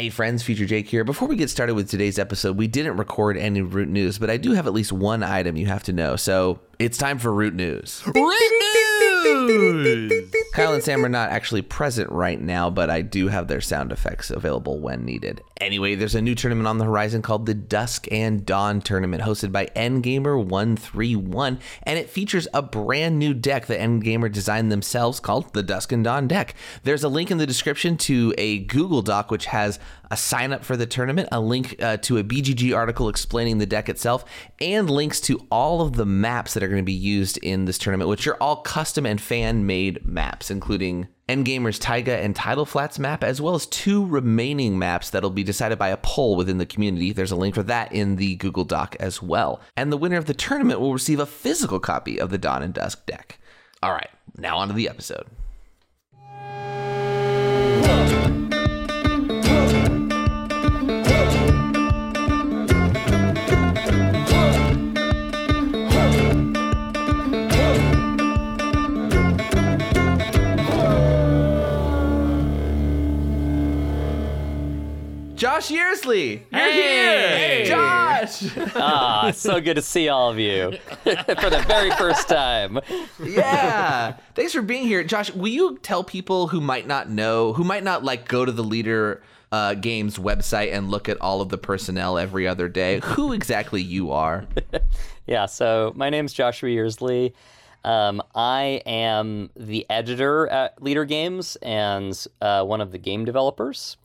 Hey friends, Future Jake here. Before we get started with today's episode, we didn't record any root news, but I do have at least one item you have to know. So it's time for root news. Kyle and Sam are not actually present right now, but I do have their sound effects available when needed. Anyway, there's a new tournament on the horizon called the Dusk and Dawn Tournament, hosted by Endgamer131, and it features a brand new deck that Endgamer designed themselves called the Dusk and Dawn deck. There's a link in the description to a Google Doc which has a sign up for the tournament, a link uh, to a BGG article explaining the deck itself, and links to all of the maps that are going to be used in this tournament, which are all custom and fan made maps, including Endgamer's Taiga and Tidal Flats map, as well as two remaining maps that'll be decided by a poll within the community. There's a link for that in the Google Doc as well. And the winner of the tournament will receive a physical copy of the Dawn and Dusk deck. All right, now on to the episode. Josh Yearsley, you're Hey! here. Josh. Ah, so good to see all of you for the very first time. yeah. Thanks for being here. Josh, will you tell people who might not know, who might not like go to the Leder uh, games website and look at all of the personnel every other day, who exactly you are? Yeah, so my name's Joshua Yearsley. Um, I am the editor at Leder Games and uh, one of the game developers.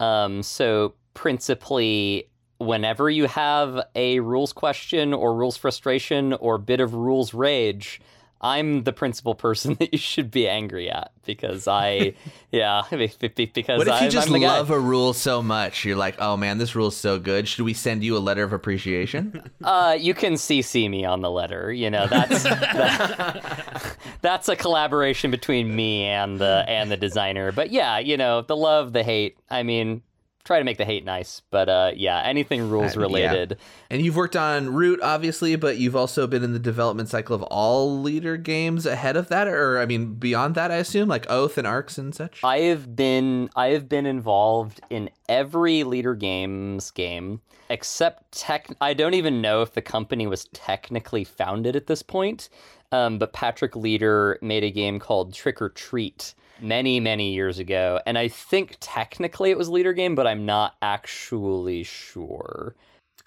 Um, so principally, whenever you have a rules question or rules frustration or bit of rules rage, I'm the principal person that you should be angry at because I, yeah, be- be- because What if you I'm, just I'm the guy. love a rule so much? You're like, oh man, this rule's so good. Should we send you a letter of appreciation? Uh, you can CC me on the letter. You know that's that- that's a collaboration between me and the and the designer. But yeah, you know the love, the hate. I mean, try to make the hate nice. But uh, yeah, anything rules Uh, yeah. related. and you've worked on Root, obviously, but you've also been in the development cycle of all Leder games ahead of that, or I mean, beyond that, I assume, like Oath and Arcs and such. I have been I have been involved in every Leder Games game except tech. I don't even know if the company was technically founded at this point. Um, but Patrick Leder made a game called Trick or Treat many many years ago, and I think technically it was Leder Game, but I'm not actually sure.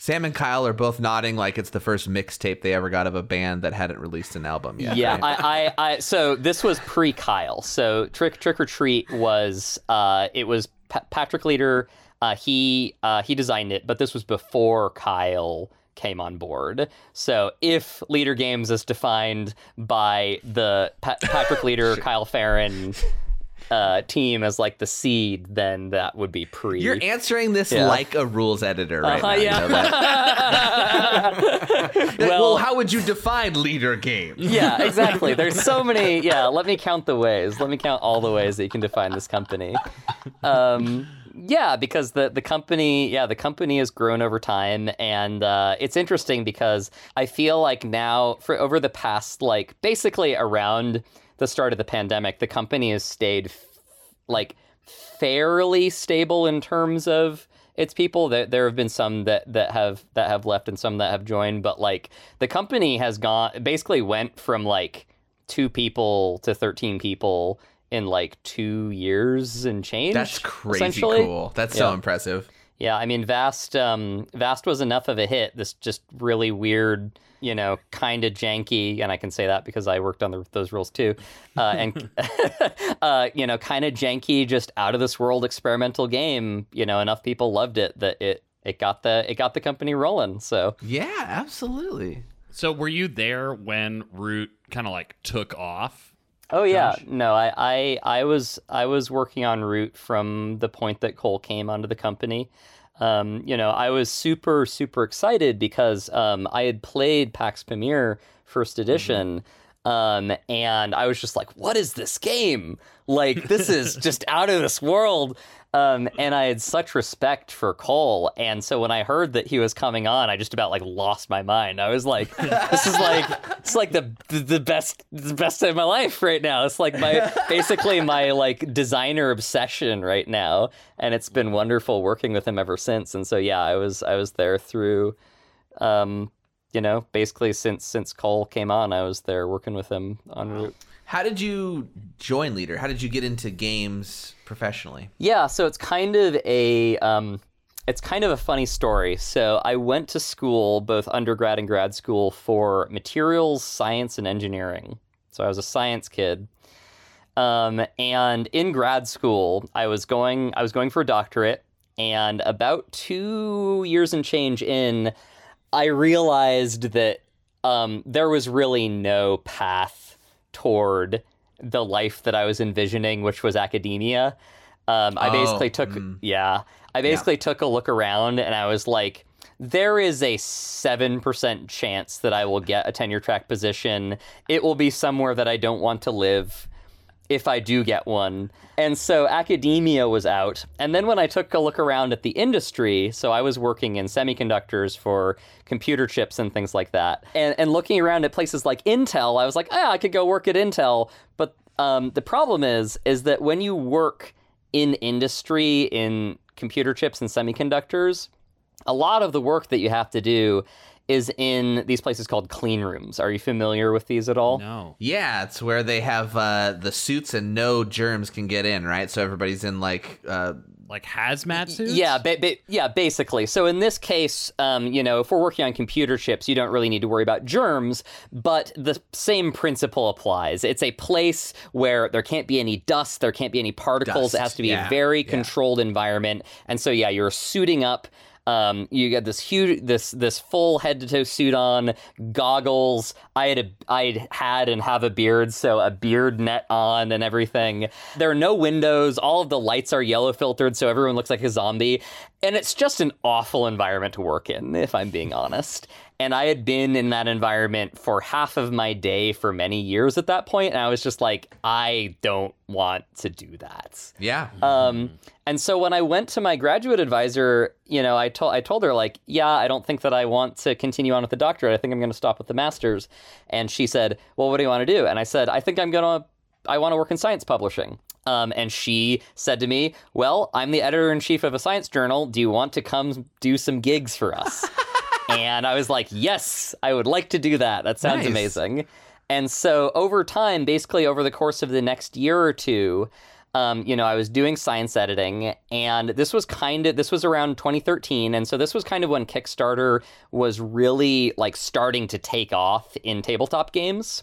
Sam and Kyle are both nodding like it's the first mixtape they ever got of a band that hadn't released an album yet. Yeah, right? I, I, I, so this was pre Kyle. So Trick Trick or Treat was, uh, it was Pa- Patrick Leder. Uh, he, uh, he designed it, but this was before Kyle came on board. So if Leder Games is defined by the Pa- Patrick Leder, Kyle Ferrin. Uh, team as like the seed, then that would be pre. You're answering this Yeah. like a rules editor right Uh-huh, now. you yeah. know that? well, well, how would you define Leder games? yeah, exactly. There's so many. Yeah, let me count the ways. Let me count all the ways that you can define this company. Um, yeah, because the the company, yeah, the company has grown over time, and uh, it's interesting because I feel like now, for over the past, like basically around the start of the pandemic, the company has stayed f- like fairly stable in terms of its people. There, there have been some that, that have that have left and some that have joined, but like the company has gone basically went from like two people to thirteen people in like two years and change. That's crazy cool. That's so impressive. Yeah, I mean, Vast, um, Vast was enough of a hit. This just really weird, you know, kind of janky, and I can say that because I worked on the, those rules too, uh, and uh, you know, kind of janky, just out of this world experimental game. You know, enough people loved it that it it got the it got the company rolling. So Yeah, absolutely. So were you there when Root kind of like took off? Oh yeah, Josh? no, I, I I was I was working on Root from the point that Cole came onto the company. Um, you know, I was super super excited because um, I had played Pax Pamir First Edition, Um, and I was just like, what is this game? Like, this is just out of this world. Um, and I had such respect for Cole, and so when I heard that he was coming on, I just about like lost my mind. I was like, "This is like it's like the the best the best day of my life right now. It's like my basically my like designer obsession right now, and it's been wonderful working with him ever since. And so yeah, I was I was there through, um, you know, basically since since Cole came on, I was there working with him on Root. How did you join Leder? How did you get into games professionally? Yeah, so it's kind of a um, it's kind of a funny story. So I went to school, both undergrad and grad school, for materials science and engineering. So I was a science kid. Um, and in grad school, I was going I was going for a doctorate, and about two years and change in, I realized that um, there was really no path toward the life that I was envisioning, which was academia. Um, I Oh, basically took, mm. yeah, I basically took a look around and I was like, there is a 7% chance that I will get a tenure track position. It will be somewhere that I don't want to live if I do get one. And so academia was out. And then when I took a look around at the industry, so I was working in semiconductors for computer chips and things like that, and, and looking around at places like Intel, I was like, ah, I could go work at Intel. But um, the problem is, is that when you work in industry, in computer chips and semiconductors, a lot of the work that you have to do is in these places called clean rooms. Are you familiar with these at all? No. Yeah, it's where they have uh, the suits and no germs can get in, right? So everybody's in like uh, Like hazmat suits? Yeah, ba- ba- yeah, basically. So in this case, um, you know, if we're working on computer chips, you don't really need to worry about germs, but the same principle applies. It's a place where there can't be any dust, there can't be any particles. it has to be yeah, a very yeah. controlled environment. And so yeah, you're suiting up. Um, you get this huge, this this full head to toe suit on, goggles. I had a, I had and have a beard, so a beard net on and everything. There are no windows. All of the lights are yellow filtered, so everyone looks like a zombie. And it's just an awful environment to work in, if I'm being honest. And I had been in that environment for half of my day for many years at that point, and I was just like, I don't want to do that. yeah. Um, and so when I went to my graduate advisor, you know, I told I told her like, yeah, I don't think that I want to continue on with the doctorate. I think I'm going to stop with the master's. And she said, well, what do you want to do? And I said, I think I'm going to I want to work in science publishing. Um, and she said to me, well, I'm the editor in chief of a science journal. Do you want to come do some gigs for us? and I was like, yes, I would like to do that. That sounds Nice. amazing. And so over time, basically over the course of the next year or two, um, you know, I was doing science editing, and this was kind of this was around 2013, and so this was kind of when Kickstarter was really like starting to take off in tabletop games,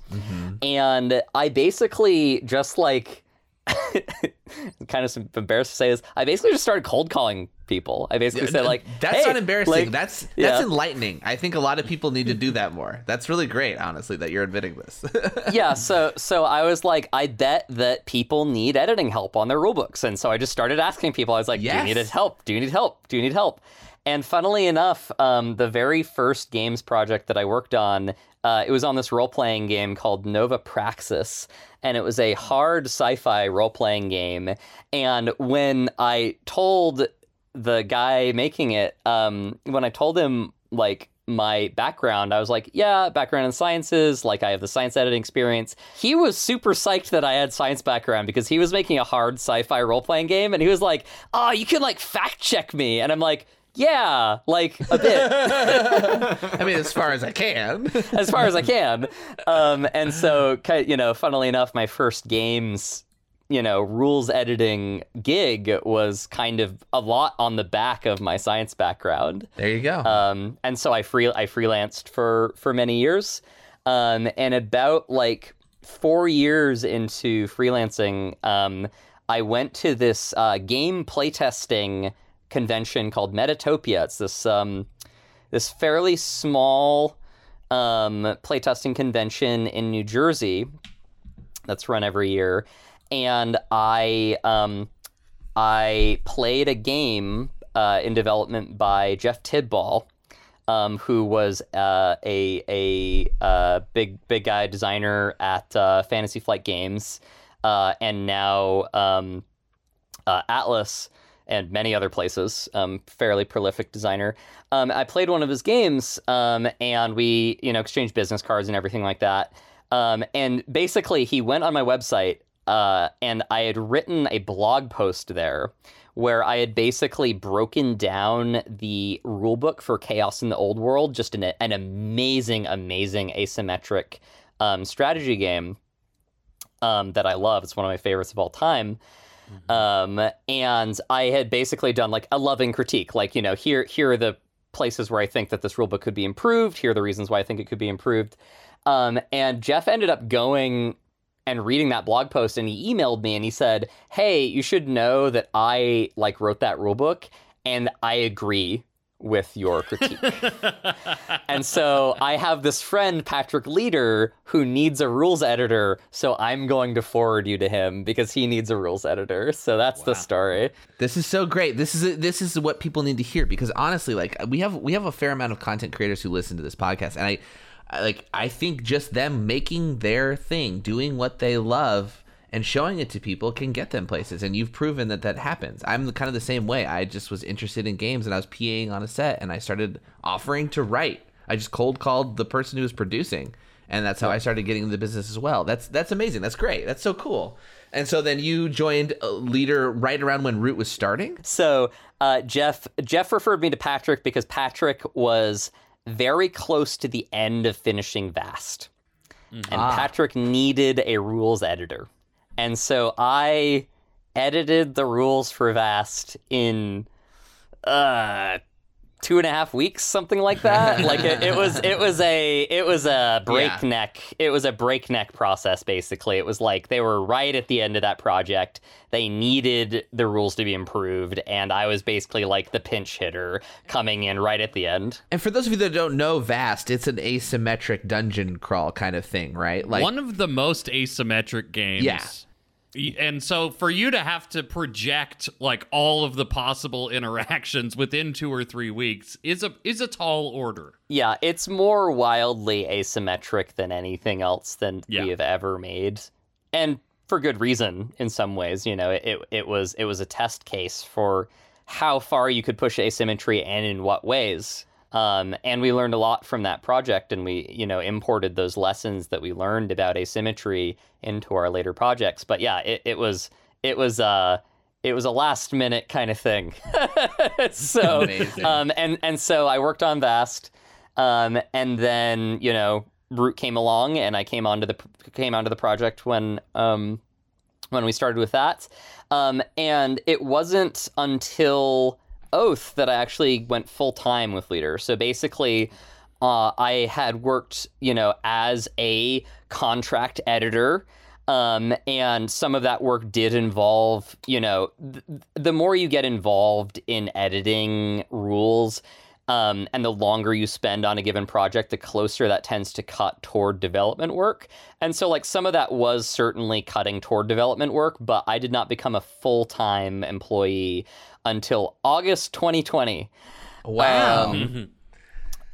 and I basically just like. kind of embarrassed to say this. I basically just started cold calling people. I basically said like, that's "Hey," not embarrassing. like- that's that's yeah. enlightening. I think a lot of people need to do that more. That's really great, honestly, that you're admitting this. yeah, so so I was like, I bet that people need editing help on their rulebooks, and so I just started asking people. I was like, Do you need help? Do you need help? Do you need help? And funnily enough, um, the very first games project that I worked on, uh, it was on this role playing game called Nova Praxis, and it was a hard sci-fi role playing game. And when I told the guy making it, um, when I told him like my background, I was like, yeah, background in sciences, like I have the science editing experience. He was super psyched that I had science background because he was making a hard sci-fi role-playing game and he was like, "Oh, you can like fact check me." And I'm like, "Yeah, like a bit." I mean, as far as I can. as far as I can. Um, and so, you know, funnily enough, my first games, you know, rules editing gig was kind of a lot on the back of my science background. There you go. Um, and so I free I freelanced for for many years. Um, and about like four years into freelancing, um, I went to this uh, game playtesting convention called Metatopia. It's this um, this fairly small um, playtesting convention in New Jersey that's run every year, and I um, I played a game uh, in development by Jeff Tidball. um, who was uh, a a uh, big big guy designer at uh, Fantasy Flight Games, uh, and now um, uh, Atlas and many other places. Um, fairly prolific designer. Um, I played one of his games, um, and we you know exchanged business cards and everything like that. Um, and basically, he went on my website, uh, and I had written a blog post there where I had basically broken down the rulebook for Chaos in the Old World, just an, an amazing, amazing asymmetric um, strategy game um, that I love. It's one of my favorites of all time. Um, and I had basically done like a loving critique, like you know, here here are the places where I think that this rulebook could be improved. Here are the reasons why I think it could be improved. Um, and Jeff ended up going and reading that blog post and he emailed me and he said, "Hey, you should know that I like wrote that rulebook and I agree with your critique." and so I have this friend Patrick Leder who needs a rules editor, so I'm going to forward you to him because he needs a rules editor. So that's the story. This is so great. This is this is what people need to hear because honestly, like we have we have a fair amount of content creators who listen to this podcast, and I, I like I think just them making their thing, doing what they love, and showing it to people can get them places. And you've proven that that happens. I'm the, kind of the same way. I just was interested in games, and I was PAing on a set, and I started offering to write. I just cold called the person who was producing, and that's how I started getting into the business as well. That's that's amazing. That's great. That's so cool. And so then you joined Leder right around when Root was starting. So uh, Jeff Jeff referred me to Patrick because Patrick was very close to the end of finishing Vast, and Patrick needed a rules editor, and so I edited the rules for Vast in uh two and a half weeks something like that like it, it was it was a it was a breakneck it was a breakneck process basically it was like they were right at the end of that project they needed the rules to be improved and i was basically like the pinch hitter coming in right at the end And for those of you that don't know Vast, it's an asymmetric dungeon crawl kind of thing, right? Like One of the most asymmetric games. Yeah. And so for you to have to project like all of the possible interactions within 2 or 3 weeks is a is a tall order. yeah it's more wildly asymmetric than anything else than Yeah. we have ever made and for good reason in some ways you know it, it was it was a test case for how far you could push asymmetry and in what ways um, and we learned a lot from that project and we you know imported those lessons that we learned about asymmetry into our later projects. But yeah it, it was it was uh it was a last minute kind of thing. So Amazing. um and and so i worked on vast um and then you know root came along and i came onto the came onto the project when um when we started with that. Um and it wasn't until oath that i actually went full time with Leder so basically uh, I had worked, you know, as a contract editor. Um, and some of that work did involve, you know, th- the more you get involved in editing rules, um, and the longer you spend on a given project, the closer that tends to cut toward development work. And so, like, some of that was certainly cutting toward development work, but I did not become a full time employee until August 2020. wow. Um,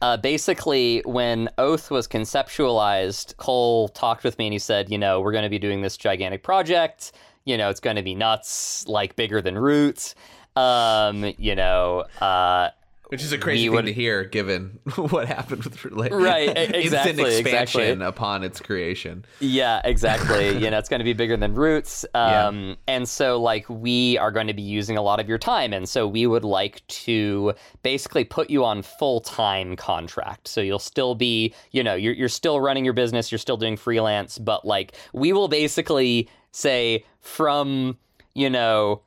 uh, basically, when Oath was conceptualized, Cole talked with me and he said, you know, we're going to be doing this gigantic project. You know, it's going to be nuts, like bigger than Roots. Um, you know, uh, Which is a crazy thing would- to hear, given what happened with like, Right, e- instant exactly, expansion exactly. upon its creation. Yeah, exactly. you know, it's going to be bigger than Roots. Yeah. Um, And so, like, we are going to be using a lot of your time. And so, we would like to basically put you on full time contract. So, you'll still be, you know, you're, you're still running your business, you're still doing freelance, but like, we will basically say from, you know,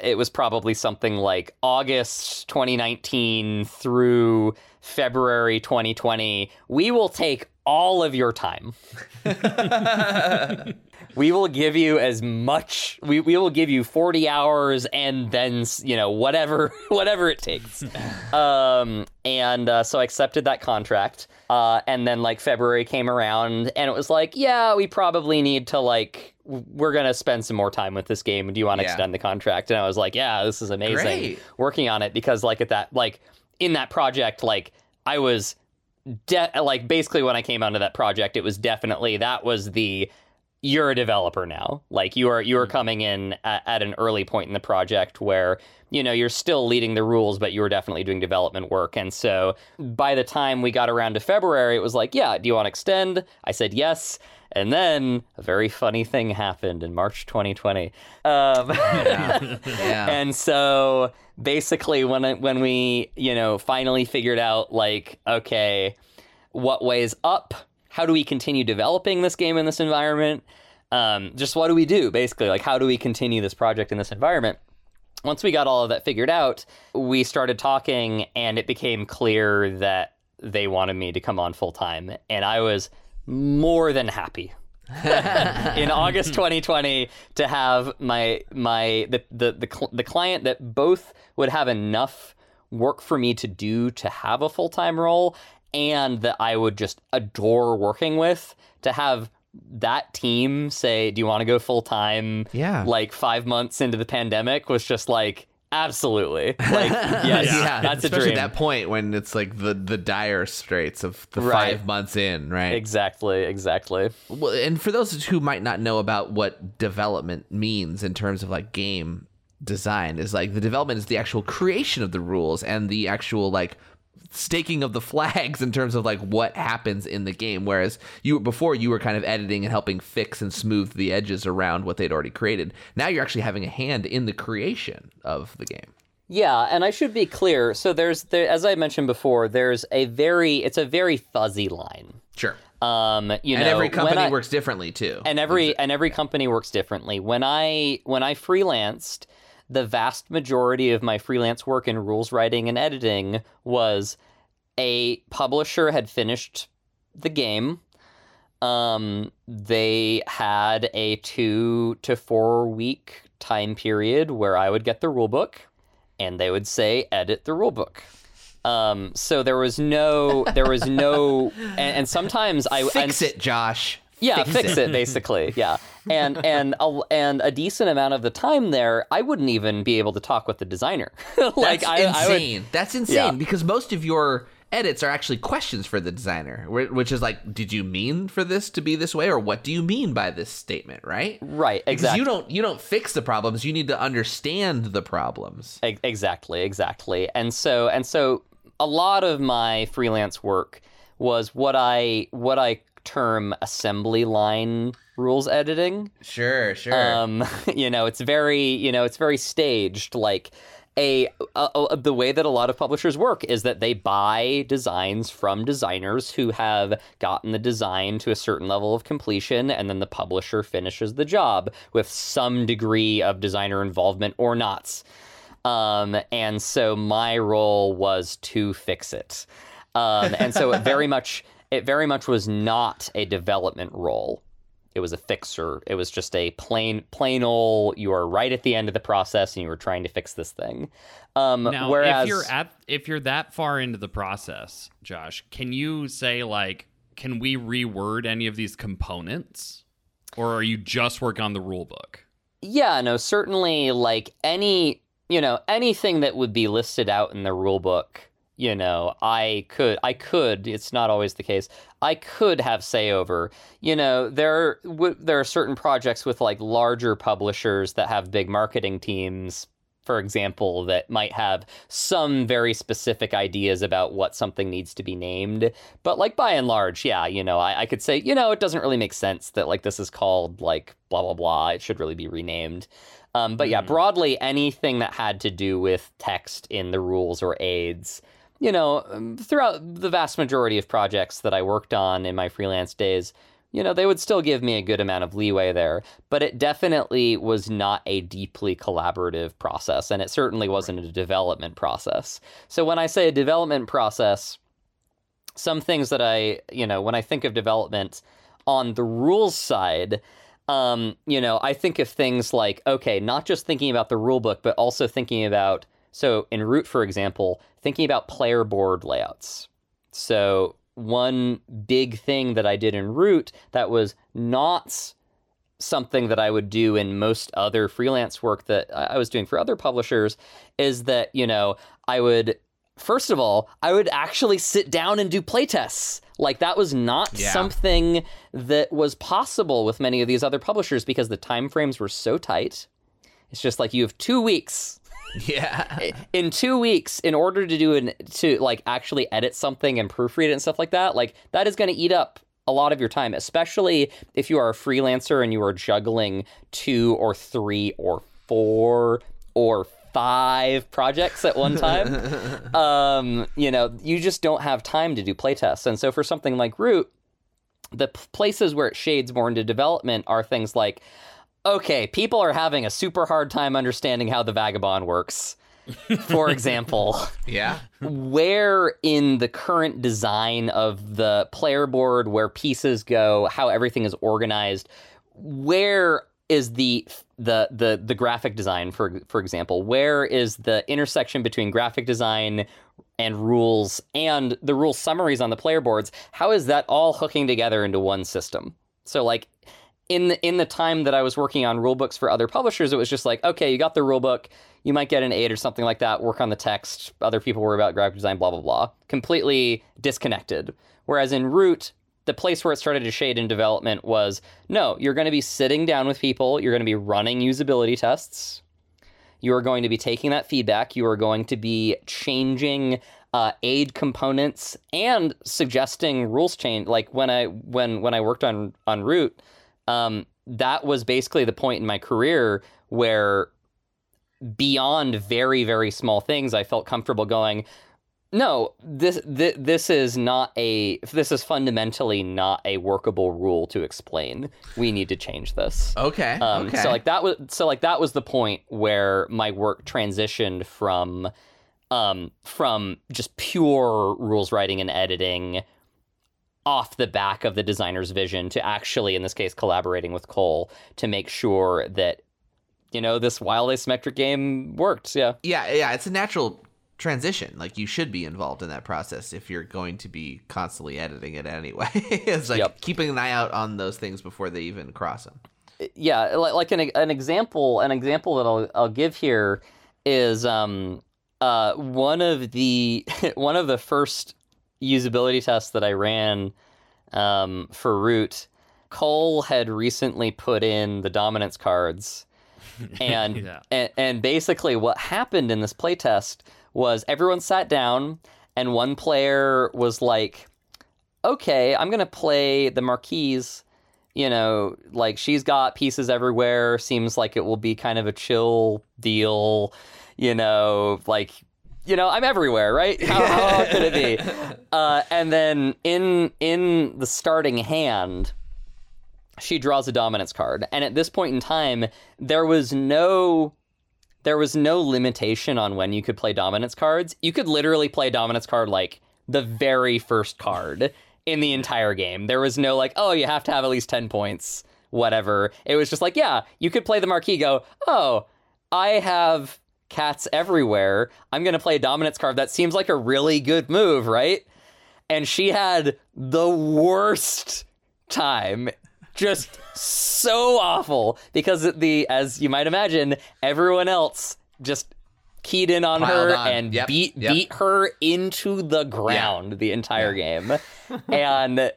it was probably something like August 2019 through February 2020. We will take all of your time. we will give you as much we, we will give you 40 hours and then you know whatever whatever it takes um and uh, so i accepted that contract uh and then like february came around and it was like yeah we probably need to like we're gonna spend some more time with this game do you want to Yeah. extend the contract and i was like yeah this is amazing Great. working on it because like at that like in that project like I was de- like basically when I came onto that project, it was definitely that was the you're a developer now. Like you are you are mm-hmm. coming in at, at, an early point in the project where you know you're still leading the rules, but you were definitely doing development work. And so by the time we got around to February, it was like, yeah, do you want to extend? I said yes. And then a very funny thing happened in March 2020. Um, yeah. yeah. And so basically, when when we you know finally figured out like, okay, what ways up? How do we continue developing this game in this environment? Um, just what do we do basically? Like, how do we continue this project in this environment? Once we got all of that figured out, we started talking, and it became clear that they wanted me to come on full time, and I was more than happy in August 2020 to have my my the the the, cl- the client that both would have enough work for me to do to have a full-time role and that I would just adore working with to have that team say, "Do you want to go full time?" Yeah, like five months into the pandemic was just like, Absolutely. Like yes, yeah. that's Especially a dream. that point when it's like the the dire straits of the right. five months in, right? Exactly, exactly. Well, and for those who might not know about what development means in terms of like game design, is like the development is the actual creation of the rules and the actual like staking of the flags in terms of like what happens in the game whereas you before you were kind of editing and helping fix and smooth the edges around what they'd already created now you're actually having a hand in the creation of the game yeah, and I should be clear. So there's there, as I mentioned before, there's a very it's a very fuzzy line. Sure. Um, you know and know, every company I, works differently too. And every and every company works differently. When I when I freelanced, the vast majority of my freelance work in rules writing and editing was a publisher had finished the game. Um, they had a two to four week time period where I would get the rulebook and they would say, edit the rulebook. Um, so there was no, there was no, and, and sometimes I fix and, it, Josh. Yeah, fix, fix it. it. basically. Yeah, and and a, and a decent amount of the time there, I wouldn't even be able to talk with the designer. like That's I, insane. I would, That's insane yeah. because most of your edits are actually questions for the designer, which is like, did you mean for this to be this way, or what do you mean by this statement? Right. Right. Exactly. Because you don't you don't fix the problems. You need to understand the problems. Exactly. Exactly. And so and so, a lot of my freelance work was what I what I term assembly line rules editing. Sure, sure. Um, you know, it's very, you know, it's very staged. Like a, a, a, the way that a lot of publishers work is that they buy designs from designers who have gotten the design to a certain level of completion, and then the publisher finishes the job with some degree of designer involvement or not. Um, and so my role was to fix it. Um, and so it very much it very much was not a development role. It was a fixer. It was just a plain, plain old. You are right at the end of the process, and you were trying to fix this thing. Um, now, whereas, if you're at, if you're that far into the process, Josh, can you say like, can we reword any of these components, or are you just working on the rule book? Yeah, no, certainly. Like any, you know, anything that would be listed out in the rule book you know, I could, I could. It's not always the case. I could have say over. You know, there w- there are certain projects with like larger publishers that have big marketing teams. For example, that might have some very specific ideas about what something needs to be named. But like by and large, yeah, you know, I, I could say, you know, it doesn't really make sense that like this is called like blah blah blah. It should really be renamed. Um, but yeah, mm-hmm. broadly, anything that had to do with text in the rules or aids you know, um, throughout the vast majority of projects that I worked on in my freelance days, you know, they would still give me a good amount of leeway there, but it definitely was not a deeply collaborative process, and it certainly wasn't a development process. So when I say a development process, some things that I, you know, when I think of development on the rules side, um, you know, I think of things like, okay, not just thinking about the rule book, but also thinking about so in Root, for example, thinking about player board layouts. So one big thing that I did in Root that was not something that I would do in most other freelance work that I was doing for other publishers is that, you know, I would first of all, I would actually sit down and do playtests. Like that was not Yeah. something that was possible with many of these other publishers because the time frames were so tight. It's just like you have 2 weeks Yeah. in two weeks in order to do an to like actually edit something and proofread it and stuff like that like that is going to eat up a lot of your time especially if you are a freelancer and you are juggling two or three or four or five projects at one time um you know you just don't have time to do playtests and so for something like root the places where it shades more into development are things like okay, people are having a super hard time understanding how the vagabond works. For example, Yeah. where in the current design of the player board, where pieces go, how everything is organized, where is the the the the graphic design for for example where is the intersection between graphic design and rules and the rule summaries on the player boards how is that all hooking together into one system so like in the in the time that I was working on rule books for other publishers, it was just like, okay, you got the rule book, you might get an eight or something like that. Work on the text. Other people worry about graphic design, blah blah blah. Completely disconnected. Whereas in Root, the place where it started to shade in development was no, you're going to be sitting down with people, you're going to be running usability tests, you are going to be taking that feedback, you are going to be changing uh, aid components and suggesting rules change. Like when I when when I worked on on Root um, that was basically the point in my career where beyond very very small things i felt comfortable going no this this, this is not a this is fundamentally not a workable rule to explain we need to change this Okay. um, okay. So like that was so like that was the point where my work transitioned from um, from just pure rules writing and editing off the back of the designer's vision to actually in this case collaborating with Cole to make sure that you know this wild asymmetric game worked. Yeah. yeah, yeah, it's a natural transition. Like you should be involved in that process if you're going to be constantly editing it anyway. it's like Yep. keeping an eye out on those things before they even cross them. yeah like, like an, an example an example that I'll, I'll give here is um uh one of the one of the first usability tests that I ran um for root Cole had recently put in the dominance cards and, Yeah. and and basically what happened in this playtest was everyone sat down and one player was like okay i'm gonna play the marquise you know like she's got pieces everywhere seems like it will be kind of a chill deal you know like you know i'm everywhere right? How, how hard could it be? Uh, and then in in the starting hand she draws a dominance card. And at this point in time there was no there was no limitation on when you could play dominance cards. You could literally play a dominance card like the very first card in the entire game. There was no like oh you have to have at least 10 points whatever. It was just like yeah you could play the marquee go oh i have cats everywhere. I'm going to play a dominance card that seems like a really good move right? And she had the worst time. Just so awful. Because the as you might imagine everyone else just keyed in on Piled her on. and Yep, beat yep. beat her into the ground the entire game. And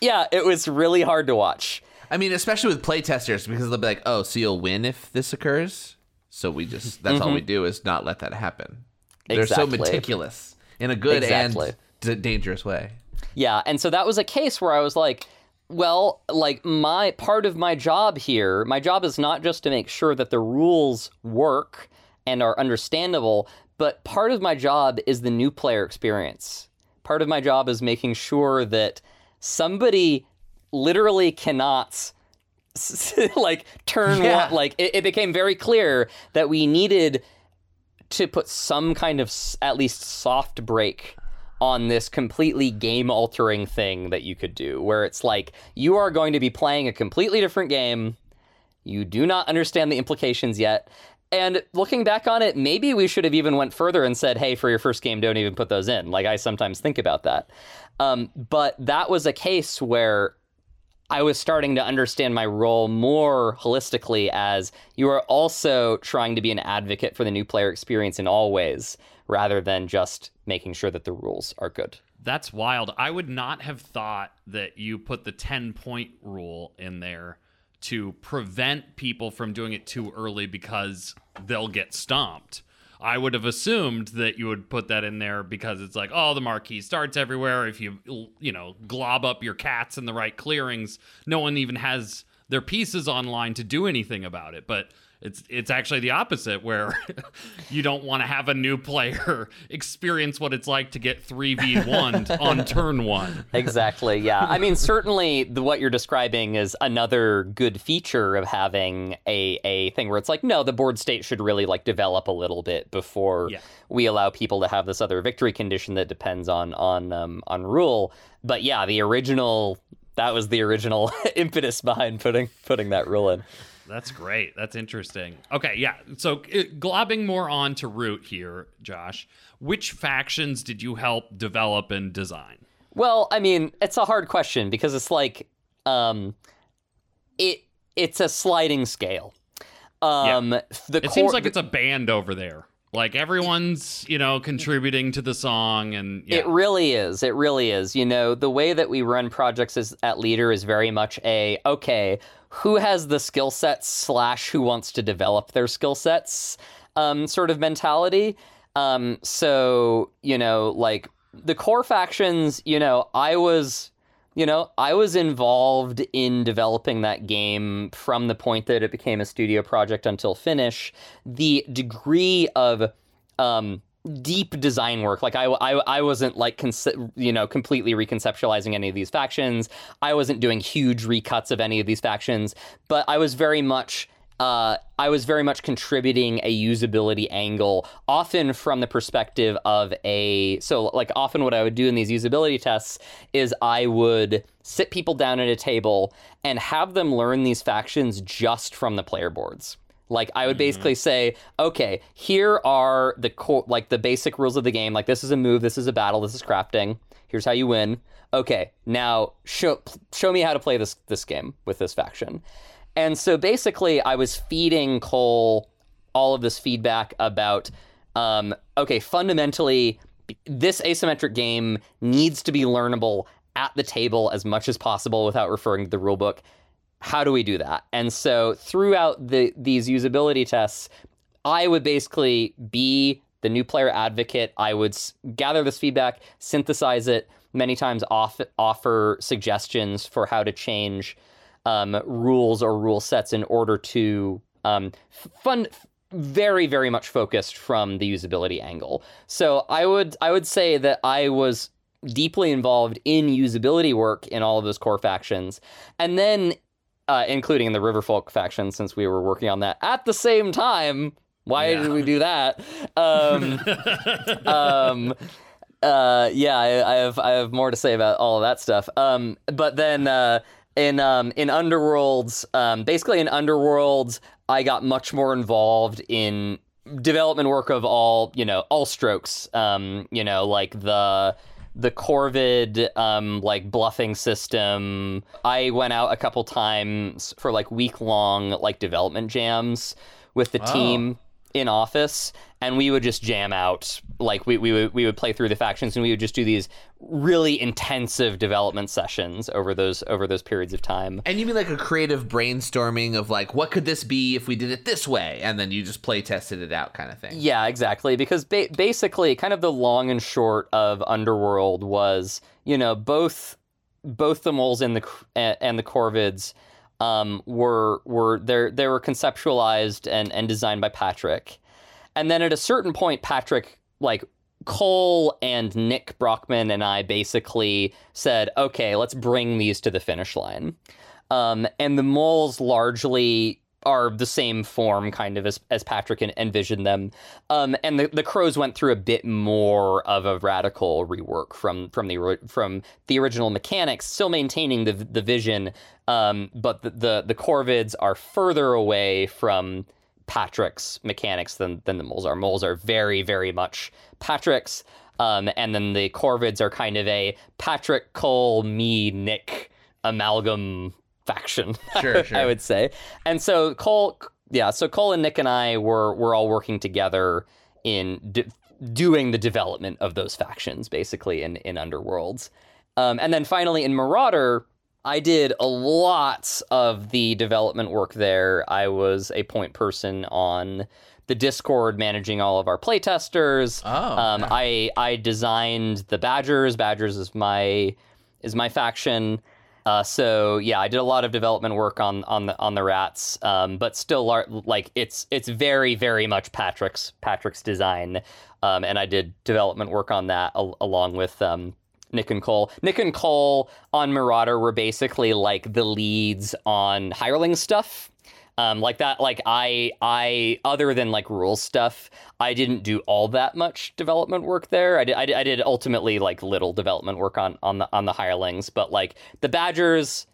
yeah it was really hard to watch. I mean, especially with playtesters, because they'll be like, "Oh, so you'll win if this occurs." So we just—that's all we do is not let that happen. They're so Mm-hmm. Meticulous in a good Exactly. and d- dangerous way. Yeah, and so that was a case where I was like, well, like my part of my job here, my job is not just to make sure that the rules work and are understandable, but part of my job is the new player experience. Part of my job is making sure that somebody literally cannot like turn Yeah. one like it, it became very clear that we needed to put some kind of s- at least soft break on this completely game altering thing that you could do where it's like you are going to be playing a completely different game. You do not understand the implications yet. And looking back on it maybe we should have even went further and said hey for your first game don't even put those in. Like i sometimes think about that. Um, but that was a case where I was starting to understand my role more holistically as you are also trying to be an advocate for the new player experience in all ways, rather than just making sure that the rules are good. That's wild. I would not have thought that you put the 10 point rule in there to prevent people from doing it too early because they'll get stomped. I would have assumed that you would put that in there because it's like, oh, the marquee starts everywhere. If you, you know, glob up your cats in the right clearings, no one even has their pieces online to do anything about it. But it's it's actually the opposite where you don't want to have a new player experience what it's like to get 3v1 on turn 1. Exactly. Yeah. I mean certainly the, what you're describing is another good feature of having a a thing where it's like no the board state should really like develop a little bit before Yeah. we allow people to have this other victory condition that depends on on um, on rule. But yeah, the original that was the original impetus behind putting putting that rule in. That's great. That's interesting. Okay, yeah. So it, globbing more on to root here, Josh. Which factions did you help develop and design? Well, I mean, it's a hard question because it's like um it it's a sliding scale. Um the It core, seems like it's a band over there. Like everyone's, you know, contributing to the song and yeah. It really is. It really is. You know, the way that we run projects is, at Leder is very much a okay, who has the skill sets slash who wants to develop their skill sets um, sort of mentality. Um, so, you know, like the core factions, you know, I was. You know, I was involved in developing that game from the point that it became a studio project until finish. The degree of um, deep design work. Like I, I, I wasn't like conce- you know completely reconceptualizing any of these factions. I wasn't doing huge recuts of any of these factions, but I was very much. Uh, I was very much contributing a usability angle, often from the perspective of a. So, like, often what I would do in these usability tests is I would sit people down at a table and have them learn these factions just from the player boards. Like I would basically say, okay, here are the core, like the basic rules of the game. Like this is a move, this is a battle, this is crafting. Here's how you win. Okay, now show show me how to play this this game with this faction. And so basically, I was feeding Cole all of this feedback about, um, okay, fundamentally, this asymmetric game needs to be learnable at the table as much as possible without referring to the rulebook how do we do that? And so throughout the these usability tests, I would basically be the new player advocate. I would gather this feedback, synthesize it, many times off, offer suggestions for how to change um, rules or rule sets in order to um, fun very very much focused from the usability angle. So I would I would say that I was deeply involved in usability work in all of those core factions. And then uh, including the Riverfolk faction, since we were working on that at the same time. Why Yeah. did we do that? Um, um, uh, yeah, I, I have I have more to say about all of that stuff. Um, but then uh, in um, in Underworlds, um, basically in Underworlds, I got much more involved in development work of all you know all strokes. Um, you know, like the the Corvid um, like bluffing system. I went out a couple times for like week long like development jams with the team in office and we would just jam out like we, we would we would play through the factions and we would just do these really intensive development sessions over those over those periods of time And you mean like a creative brainstorming of like, what could this be if we did it this way? And then you just play tested it out kind of thing. Yeah, exactly. Because ba- basically, kind of the long and short of Underworld was, you know, both both the moles and the and, and the Corvids um, were were they they were conceptualized and and designed by Patrick, and then at a certain point, Patrick like. Cole and Nick Brockman and I basically said, okay, let's bring these to the finish line. Um, and the moles largely are the same form, kind of as, as Patrick en- envisioned them. Um, and the, the crows went through a bit more of a radical rework from from the from the original mechanics, still maintaining the the vision. Um, but the, the the corvids are further away from Patrick's mechanics than than the moles are. Moles are very very much Patrick's. Um, and then the Corvids are kind of a Patrick Cole, me, Nick amalgam faction. Sure, sure. I would say. And so Cole, yeah, so Cole and Nick and I were were all working together in de- doing the development of those factions basically in in Underworlds. Um, and then finally in Marauder, I did a lot of the development work there. I was a point person on the Discord managing all of our playtesters. Oh, um. I I designed the Badgers. Badgers is my is my faction. Uh, so yeah, I did a lot of development work on on the on the rats, um, but still lar- like it's it's very very much Patrick's Patrick's design, um, and I did development work on that al- along with um, Nick and Cole. Nick and Cole on Marauder were basically like the leads on hireling stuff. Um, like that, like I, I, other than like rules stuff, I didn't do all that much development work there. I did, I did ultimately like little development work on on the on the hirelings, but like the Badgers,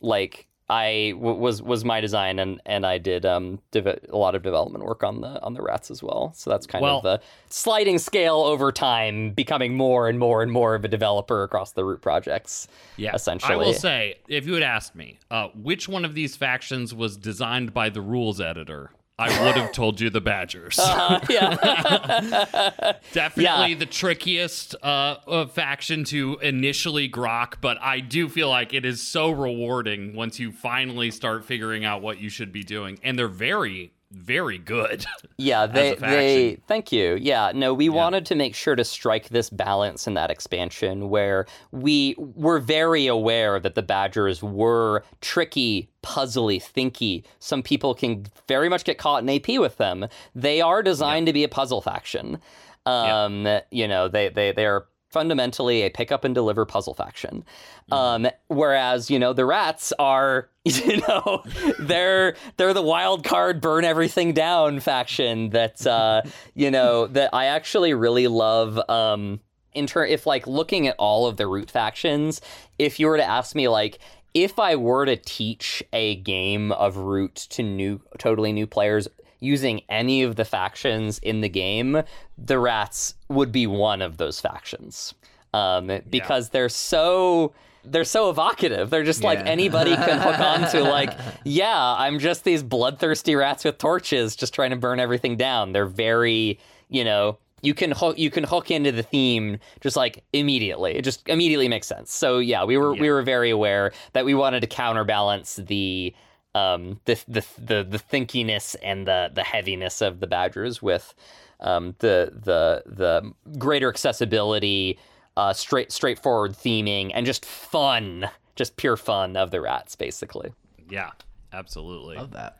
like I w- was was my design, and and I did um a lot of development work on the on the rats as well. So that's kind Well- of the sliding scale over time, becoming more and more and more of a developer across the root projects. Yeah, essentially. I will say, if you had asked me, uh, which one of these factions was designed by the rules editor, I would have told you the Badgers. Uh, yeah. Definitely yeah. the trickiest uh, uh, faction to initially grok, but I do feel like it is so rewarding once you finally start figuring out what you should be doing, and they're very, very good. Yeah, they they thank you. Yeah, no, we wanted to make sure to strike this balance in that expansion where we were very aware that the Badgers were tricky, puzzly, thinky. Some people can very much get caught in AP with them. They are designed to be a puzzle faction. Um, you know, they they they are fundamentally a pick up and deliver puzzle faction. Um, whereas, you know, the rats are, you know, they're they're the wild card burn everything down faction that uh, you know, that I actually really love um in turn if like looking at all of the root factions, if you were to ask me like if I were to teach a game of root to new totally new players using any of the factions in the game, the rats would be one of those factions. Um, because they're so they're so evocative. They're just like anybody can hook on to like, yeah, I'm just these bloodthirsty rats with torches just trying to burn everything down. They're very, you know, you can hook you can hook into the theme just like immediately. It just immediately makes sense. So yeah, we were we were very aware that we wanted to counterbalance the um the the the, the thinkiness and the the heaviness of the badgers with um the the the greater accessibility uh straight straightforward theming and just fun just pure fun of the rats basically yeah, absolutely. Love that.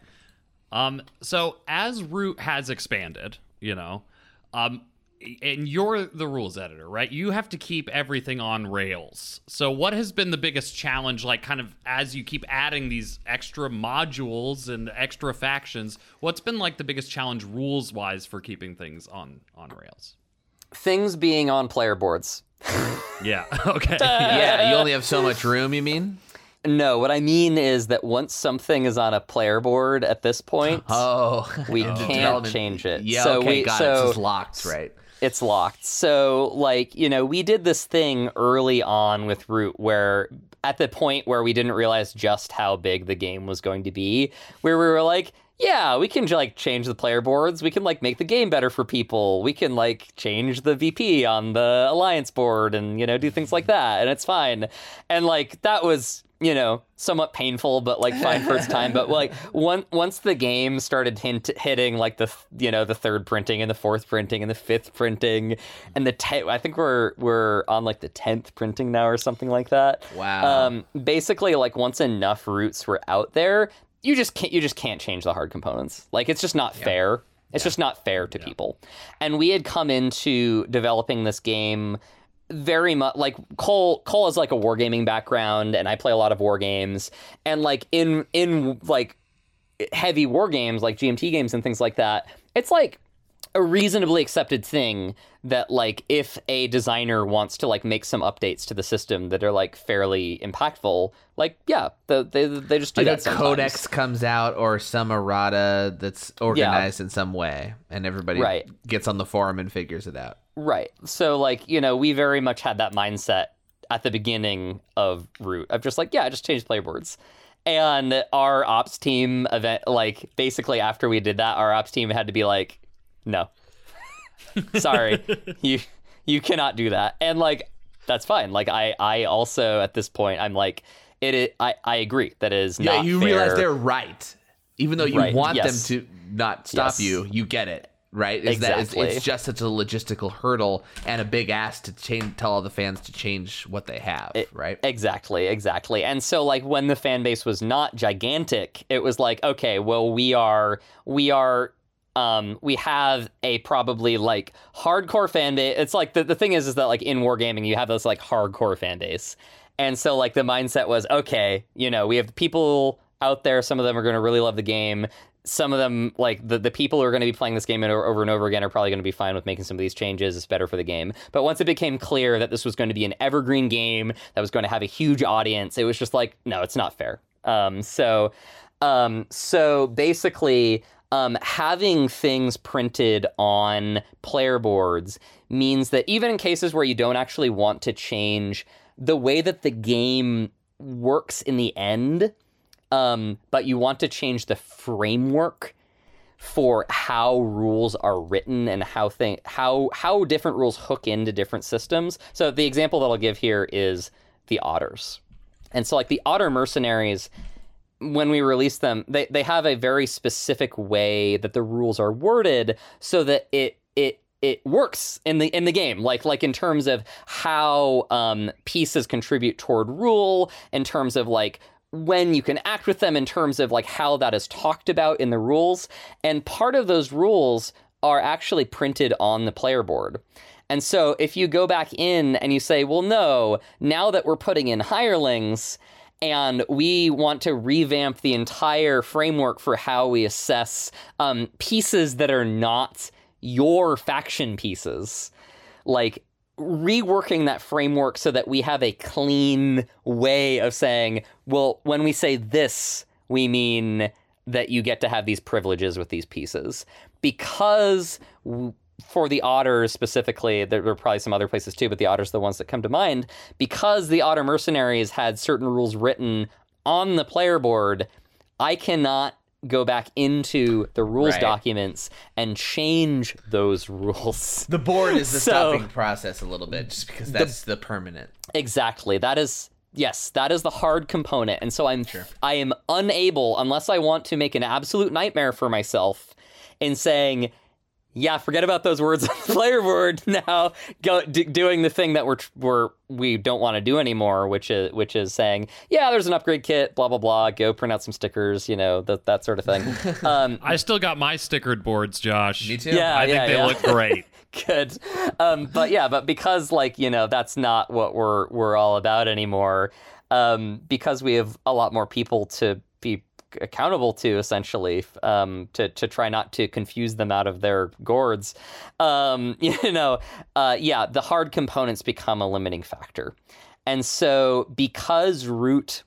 Um, so as Root has expanded, you know, um, and you're the rules editor, right? You have to keep everything on rails. So what has been the biggest challenge, like kind of as you keep adding these extra modules and extra factions? What's been like the biggest challenge rules wise for keeping things on on rails? things being on player boards Yeah. Okay. Yeah, you only have so much room. You mean? no what i mean is that once something is on a player board at this point Oh, we in oh. can't change it Yeah, so okay, we got so it. It's locked, right? It's locked. So, like, you know, we did this thing early on with Root where at the point where we didn't realize just how big the game was going to be, where we were like, yeah, we can like change the player boards. We can like make the game better for people. We can like change the VP on the alliance board and, you know, do things like that. And it's fine. And like, that was, you know, somewhat painful, but like fine first time. But like one, once the game started hint, hitting like the you know the third printing and the fourth printing and the fifth printing and the te- I think we're we're on like the tenth printing now or something like that. Wow. Um, basically, like once enough roots were out there, you just can't you just can't change the hard components. Like it's just not fair. It's just not fair to people. And we had come into developing this game very much like Cole Cole has like a wargaming background and I play a lot of war games and like in in like heavy war games like GMT games and things like that it's like a reasonably accepted thing that like if a designer wants to like make some updates to the system that are like fairly impactful like yeah the, they they just do like that a sometimes. codex comes out or some errata that's organized in some way, and everybody Right. gets on the forum and figures it out. Right. So like, you know, we very much had that mindset at the beginning of Root of just like, yeah, just change playboards. And our ops team event like basically after we did that, our ops team had to be like, no. Sorry, you you cannot do that. And like that's fine. Like I I also at this point I'm like it I I agree that it is Yeah, you fair. realize they're right, even though you Right, want yes. them to not stop Yes. you. You get it, right? Is that it's, Exactly. it's just such a logistical hurdle and a big ask to change, tell all the fans to change what they have, right? Exactly, exactly. And so like when the fan base was not gigantic, it was like, okay, well we are we are um we have a probably like hardcore fan base. It's like the, the thing is is that like in wargaming you have this like hardcore fan base. And so like the mindset was, okay, you know, we have people out there, some of them are going to really love the game. Some of them, like the, the people who are going to be playing this game over and over again, are probably going to be fine with making some of these changes. It's better for the game. But once it became clear that this was going to be an evergreen game that was going to have a huge audience, it was just like, no, it's not fair. Um, so, um, so basically, um, having things printed on player boards means that even in cases where you don't actually want to change the way that the game works in the end, um, but you want to change the framework for how rules are written and how thing how how different rules hook into different systems. So the example that I'll give here is the otters. And so like the otter mercenaries when we release them, they, they have a very specific way that the rules are worded so that it it it works in the in the game like like in terms of how um, pieces contribute toward rule in terms of like when you can act with them in terms of like how that is talked about in the rules and part of those rules are actually printed on the player board and so if you go back in and you say well no now that we're putting in hirelings and we want to revamp the entire framework for how we assess um, pieces that are not your faction pieces. Like reworking that framework so that we have a clean way of saying, well, when we say this, we mean that you get to have these privileges with these pieces. Because for the otters specifically, there are probably some other places too, but the otters are the ones that come to mind. Because the otter mercenaries had certain rules written on the player board, I cannot go back into the rules Right. documents and change those rules. The board is the So- stopping process a little bit, just because that's the, permanent. Exactly. That is yes, that is the hard component. And so I'm I am unable unless I want to make an absolute nightmare for myself in saying yeah, forget about those words on the player board now. Go d- doing the thing that we're we're we don't want to do anymore, which is which is saying, yeah, there's an upgrade kit, blah blah blah. Go print out some stickers, you know, that that sort of thing. Um, I still got my stickered boards, Josh. Me too. Yeah. I think they yeah. look great. good um but yeah but because like you know that's not what we're we're all about anymore um because we have a lot more people to be accountable to essentially um to to try not to confuse them out of their gourds um you know uh yeah the hard components become a limiting factor and so because root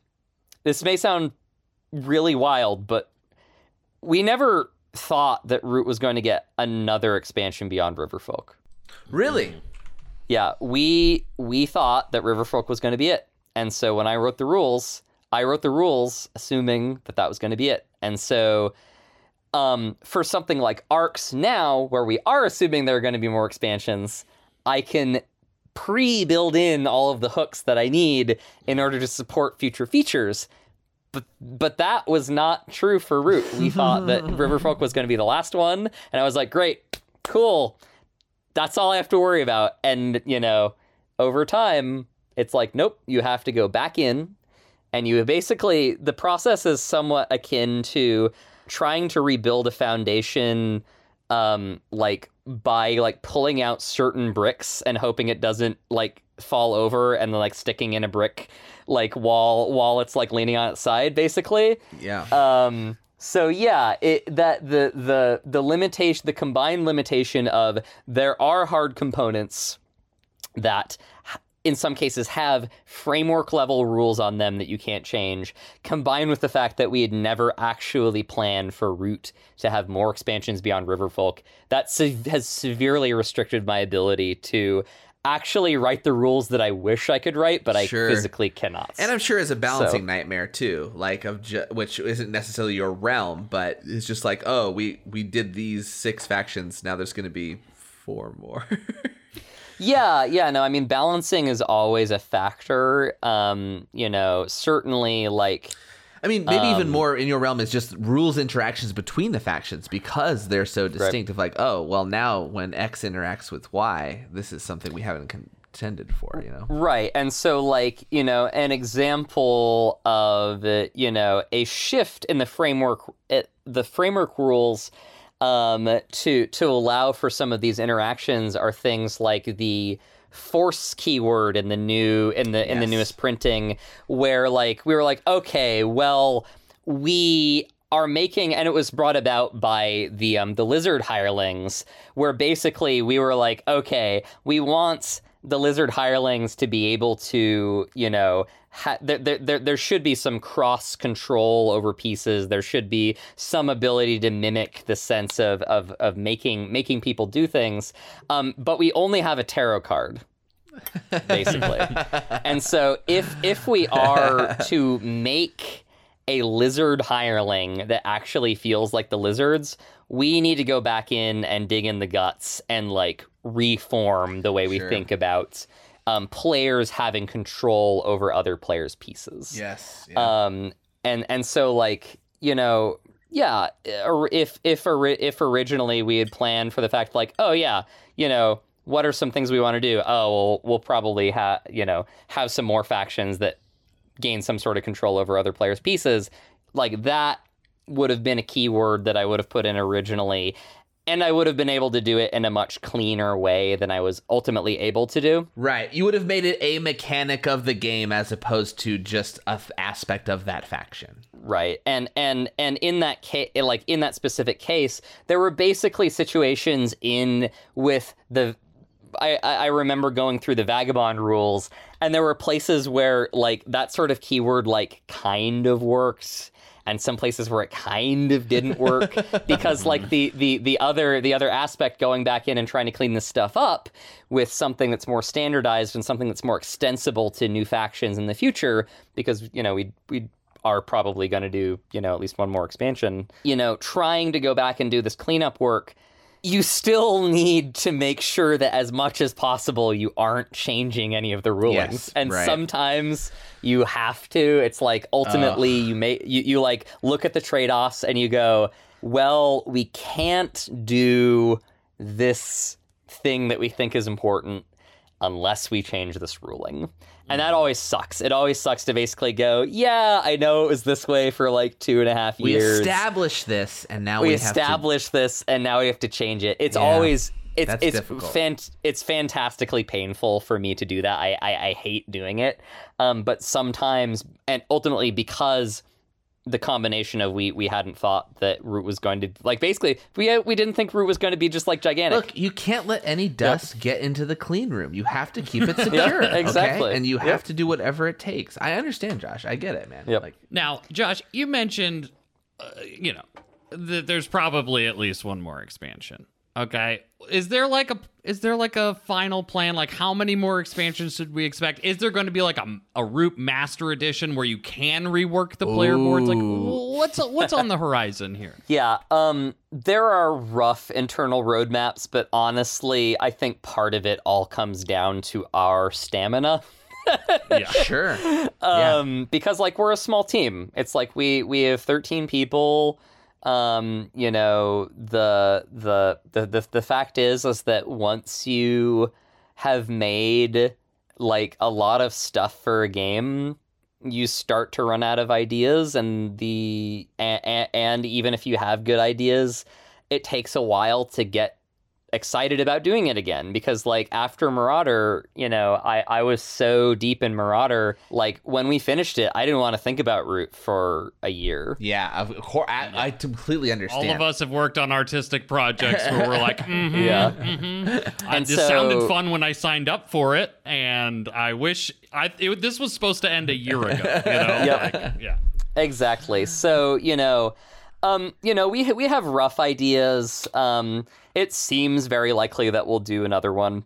this may sound really wild but we never thought that Root was going to get another expansion beyond Riverfolk. Really? Yeah, we we thought that Riverfolk was going to be it. And so when I wrote the rules, I wrote the rules assuming that that was going to be it. And so um, for something like Arcs now, where we are assuming there are going to be more expansions, I can pre-build in all of the hooks that I need in order to support future features. But but that was not true for Root. We thought that Riverfolk was going to be the last one, and I was like, great, cool. That's all I have to worry about. And you know, over time, it's like, nope, you have to go back in, and you basically the process is somewhat akin to trying to rebuild a foundation um like by like pulling out certain bricks and hoping it doesn't like fall over and then like sticking in a brick like while while it's like leaning on its side basically Yeah. um so yeah it that the the the limitation the combined limitation of there are hard components that in some cases have framework level rules on them that you can't change combined with the fact that we had never actually planned for root to have more expansions beyond riverfolk that se- has severely restricted my ability to actually write the rules that i wish i could write but Sure. i physically cannot And I'm sure it's a balancing So- nightmare too, like of ju- which isn't necessarily your realm, but it's just like, oh, we we did these six factions. Now there's going to be four more. Yeah, yeah, no, I mean balancing is always a factor. Um, you know, certainly like I mean, maybe even Um, more in your realm is just rules interactions between the factions because they're so distinct. Of like, oh, well, now when X interacts with Y, this is something we haven't contended for. You know, Right. And so, like, you know, an example of, you know, a shift in the framework, it, the framework rules um, to, to allow for some of these interactions are things like the force keyword in the new in the in the newest printing where like we were like okay well we are making and it was brought about by the um the lizard hirelings where basically we were like okay we want the lizard hirelings to be able to you know ha- there, there, there, there should be some cross control over pieces. There should be some ability to mimic the sense of of, of making making people do things. Um, but we only have a tarot card basically. And so if if we are to make a lizard hireling that actually feels like the lizards, we need to go back in and dig in the guts and like reform the way we Sure. think about um, players having control over other players' pieces. yes, Um, and and so like you know, yeah, if if if originally we had planned for the fact like, oh yeah, you know, what are some things we want to do? Oh, well, we'll probably have you know have some more factions that gain some sort of control over other players' pieces. Like that would have been a keyword that I would have put in originally. And I would have been able to do it in a much cleaner way than I was ultimately able to do. right. You would have made it a mechanic of the game as opposed to just a f- aspect of that faction. right and and and in that case like in that specific case there were basically situations in with the I, I I remember going through the vagabond rules and there were places where like that sort of keyword like kind of works and some places where it kind of didn't work because like the, the the other the other aspect going back in and trying to clean this stuff up with something that's more standardized and something that's more extensible to new factions in the future because you know we we are probably going to do you know at least one more expansion you know trying to go back and do this cleanup work you still need to make sure that as much as possible you aren't changing any of the rulings. Yes, and right. sometimes you have to. It's like ultimately you may you, you like look at the trade-offs and you go well we can't do this thing that we think is important unless we change this ruling and that always sucks. It always sucks to basically go yeah i know it was this way for like two and a half years. We established this, and now we, we have to. established this and now we have to change it. It's Yeah, always it's it's fant- it's fantastically painful for me to do that. I i, I hate doing it. Um but sometimes and ultimately because the combination of we we hadn't thought that root was going to like basically we we didn't think root was going to be just like gigantic Look, you can't let any dust get into the clean room. You have to keep it secure. exactly. Okay? And you Yep. have to do whatever it takes. I understand, Josh. I get it, man. Yep. Like, Now, Josh, you mentioned, uh, you know, that there's probably at least one more expansion. Okay, is there like a is there like a final plan? Like, how many more expansions should we expect? Is there going to be like a, a Root Master Edition where you can rework the player boards? Like, what's what's on the horizon here? Yeah, um, there are rough internal roadmaps, but honestly, I think part of it all comes down to our stamina. Yeah, sure. Yeah. um because like we're a small team it's like we we have 13 people um you know the the the the, the fact is is that once you have made like a lot of stuff for a game you start to run out of ideas and the and, and even if you have good ideas it takes a while to get excited about doing it again because like after Marauder, you know, I I was so deep in Marauder, like when we finished it, I didn't want to think about Root for a year. Yeah, of course. I, I completely understand. all of us have worked on artistic projects where we're like, mm-hmm, Yeah. mm-hmm. And this so- sounded fun when I signed up for it, and I wish I it, this was supposed to end a year ago. You know, Yep. Like, yeah. Exactly. So, you know, um, you know, we we have rough ideas. Um, it seems very likely that we'll do another one.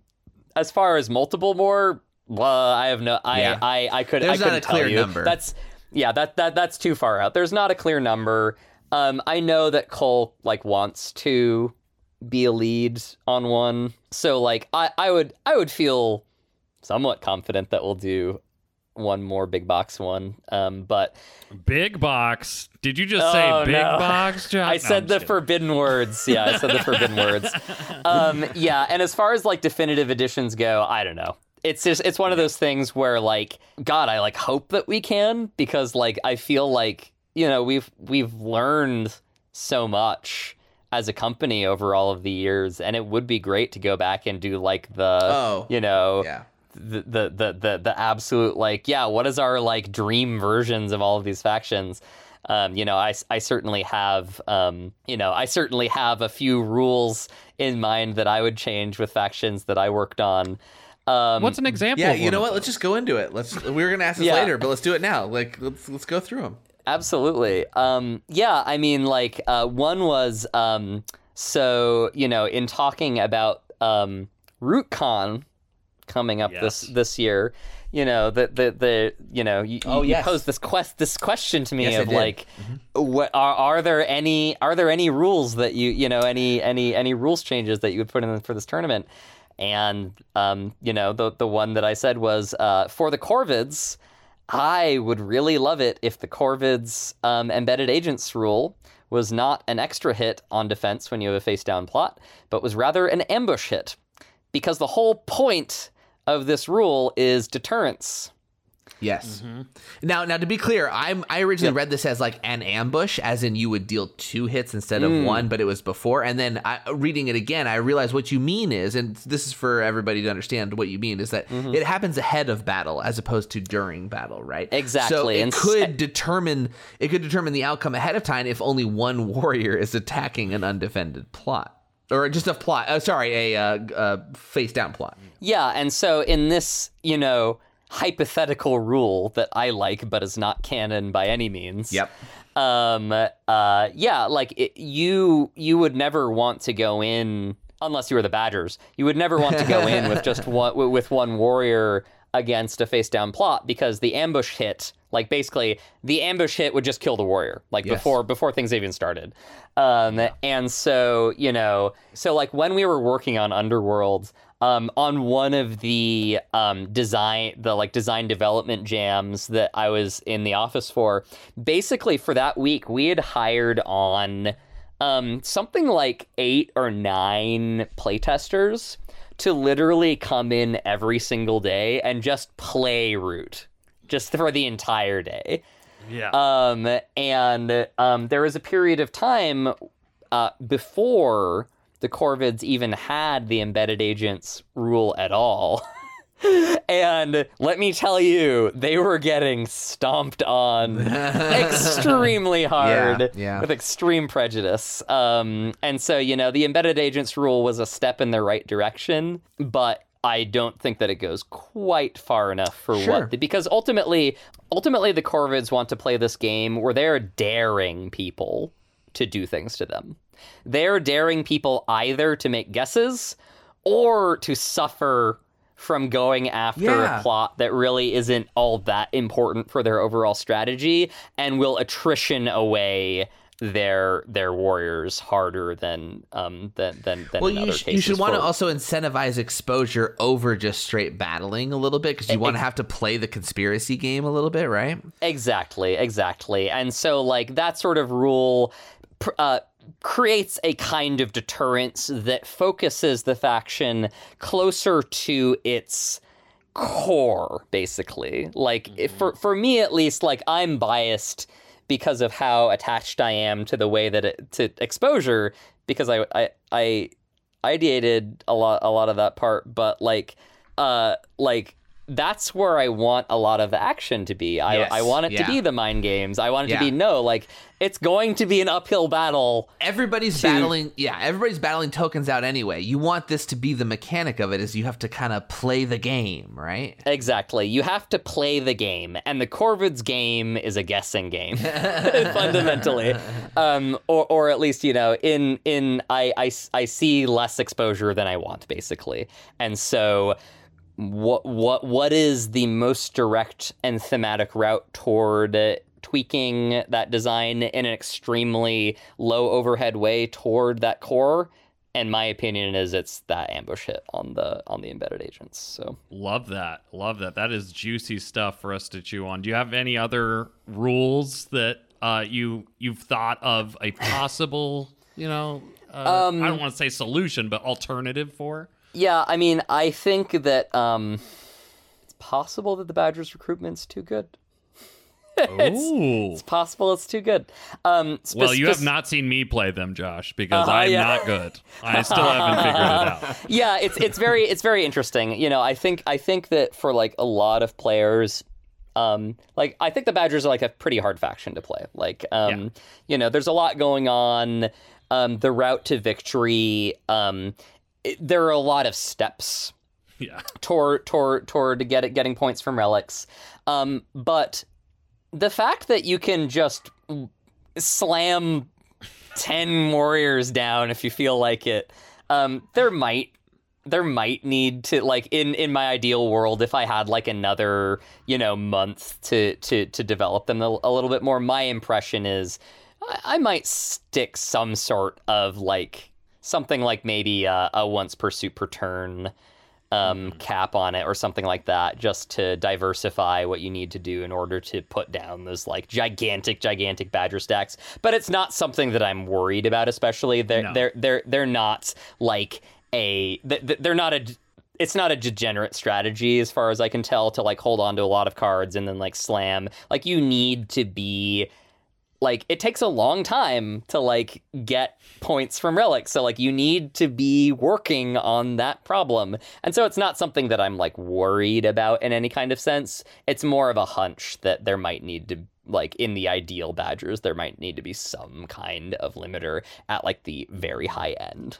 As far as multiple more, well, I have no. I Yeah. I, I could. There's I not couldn't tell you. number. That's yeah. That that that's too far out. There's not a clear number. Um, I know that Cole like wants to be a lead on one. So like I, I would I would feel somewhat confident that we'll do one more big box one. Um, but Big box. Did you just Oh, say big no. box, John? I No, said I'm the kidding. forbidden words. Yeah, I said the forbidden words. Um, yeah, and as far as like definitive editions go, I don't know. It's just it's one of those things where like God, I like hope that we can because like I feel like you know we've we've learned so much as a company over all of the years, and it would be great to go back and do like the Oh, you know Yeah. The, the the the the absolute like yeah what is our like dream versions of all of these factions um, you know I, I certainly have um, you know I certainly have a few rules in mind that I would change with factions that I worked on um, What's an example? Yeah, you know of what? Let's just go into it. Let's. We were gonna ask this Yeah. later, but let's do it now. Like, let's let's go through them. Absolutely. Um, yeah, I mean, like, uh, one was um, so, you know, in talking about um, RootCon coming up this Yes. this year, you know, the the, the you know, you, Oh, you yes. posed this quest this question to me Yes, I of did. like what are, are there any are there any rules that you you know any any any rules changes that you would put in for this tournament and um you know the the one that I said was uh for the Corvids I would really love it if the Corvids um, embedded agents rule was not an extra hit on defense when you have a face down plot, but was rather an ambush hit. Because the whole point of this rule is deterrence. Yes. Mm-hmm. Now, now to be clear, I'm I originally read this as like an ambush, as in you would deal two hits instead Mm. of one, but it was before. And then I, reading it again, I realized what you mean is, and this is for everybody to understand what you mean is that Mm-hmm. it happens ahead of battle as opposed to during battle, right? Exactly. So Exactly, it and s- could determine it could determine the outcome ahead of time if only one warrior is attacking an undefended plot. Or just a plot. Uh, sorry, a uh, uh, face down plot. Yeah, and so in this, you know, hypothetical rule that I like but is not canon by any means. Yep. um uh yeah like it, you you would never want to go in unless you were the badgers you would never want to go in with just one with one warrior against a face down plot because the ambush hit like basically the ambush hit would just kill the warrior like Yes. before before things even started. Um and so you know so like when we were working on underworld um, on one of the um, design, the like design development jams that I was in the office for, basically for that week we had hired on um, something like eight or nine playtesters to literally come in every single day and just play root, just for the entire day. Yeah. Um, and um, there was a period of time uh, before the Corvids even had the embedded agents rule at all. and let me tell you, they were getting stomped on extremely hard Yeah, yeah. with extreme prejudice. Um, and so, you know, the embedded agents rule was a step in the right direction, but I don't think that it goes quite far enough for Sure. what because ultimately ultimately the Corvids want to play this game where they're daring people to do things to them. They're daring people either to make guesses or to suffer from going after Yeah. a plot that really isn't all that important for their overall strategy and will attrition away their their warriors harder than um than than, than Well, you, other sh- you should want to also incentivize exposure over just straight battling a little bit because you want to have to play the conspiracy game a little bit, right? Exactly, exactly. And so, like, that sort of rule uh, creates a kind of deterrence that focuses the faction closer to its core, basically. Like, if for, for me at least, like, I'm biased because of how attached I am to the way that it, to exposure, because I, I, I ideated a lot, a lot of that part, but like, uh, like, that's where I want a lot of the action to be. I, Yes, I want it yeah. to be the mind games. I want it Yeah. to be no, like it's going to be an uphill battle. Everybody's To- battling, yeah, everybody's battling tokens out anyway. You want this to be the mechanic of it, is you have to kind of play the game, right? Exactly. You have to play the game, and the Corvids game is a guessing game, fundamentally. Um, or, or at least you know, in in I, I I see less exposure than I want, basically, and so. What what what is the most direct and thematic route toward tweaking that design in an extremely low overhead way toward that core? and my opinion is it's that ambush hit on the on the embedded agents. So Love that. Love that. That is juicy stuff for us to chew on. Do you have any other rules that uh, you you've thought of a possible, you know, uh, Um, I don't want to say solution, but alternative for? Yeah, I mean, I think that um, it's possible that the Badgers recruitment's too good. Ooh. It's possible it's too good. Um, spe- Well, you have not seen me play them, Josh, because Uh-huh, I'm yeah. not good. I still haven't figured it out. yeah, it's it's very it's very interesting. You know, I think I think that for like a lot of players, um, like I think the Badgers are like a pretty hard faction to play. Like, um, Yeah. you know, there's a lot going on. Um, the route to victory. Um, it, there are a lot of steps Yeah. toward toward toward get it, getting points from relics. Um, but the fact that you can just slam ten warriors down if you feel like it, um, there might there might need to like in in my ideal world if I had like another you know month to to to develop them a, a little bit more. My impression is I, I might stick some sort of like something like maybe a, a once per suit per turn um, cap on it or something like that, just to diversify what you need to do in order to put down those like gigantic, gigantic badger stacks. But it's not something that I'm worried about, especially they're No. they're they're they're not like a th- th- they're not a it's not a degenerate strategy as far as I can tell to like hold on to a lot of cards and then like slam. Like you need to be like it takes a long time to like get points from relics so like you need to be working on that problem. And so it's not something that i'm like worried about in any kind of sense. It's more of a hunch that there might need to like in the ideal badgers there might need to be some kind of limiter at like the very high end.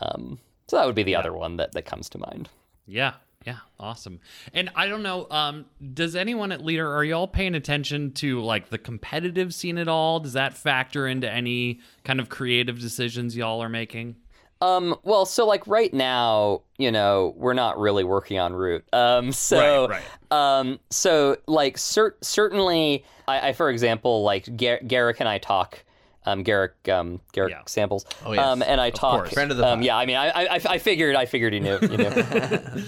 Um so that would be the other one that that comes to mind. Yeah. Yeah. Awesome. And I don't know, um, does anyone at Leder, are y'all paying attention to like the competitive scene at all? Does that factor into any kind of creative decisions y'all are making? Um, well, so like right now, you know, we're not really working on root. Um, so, Right, um, so like cer- certainly, I, I, for example, like Gar- Garrick and I talk, um, Garrick, um, Garrick Yeah. samples, Oh, yes. um, and I talk, course. Friend of the um, yeah, I mean, I, I, I figured, I figured you knew, you knew.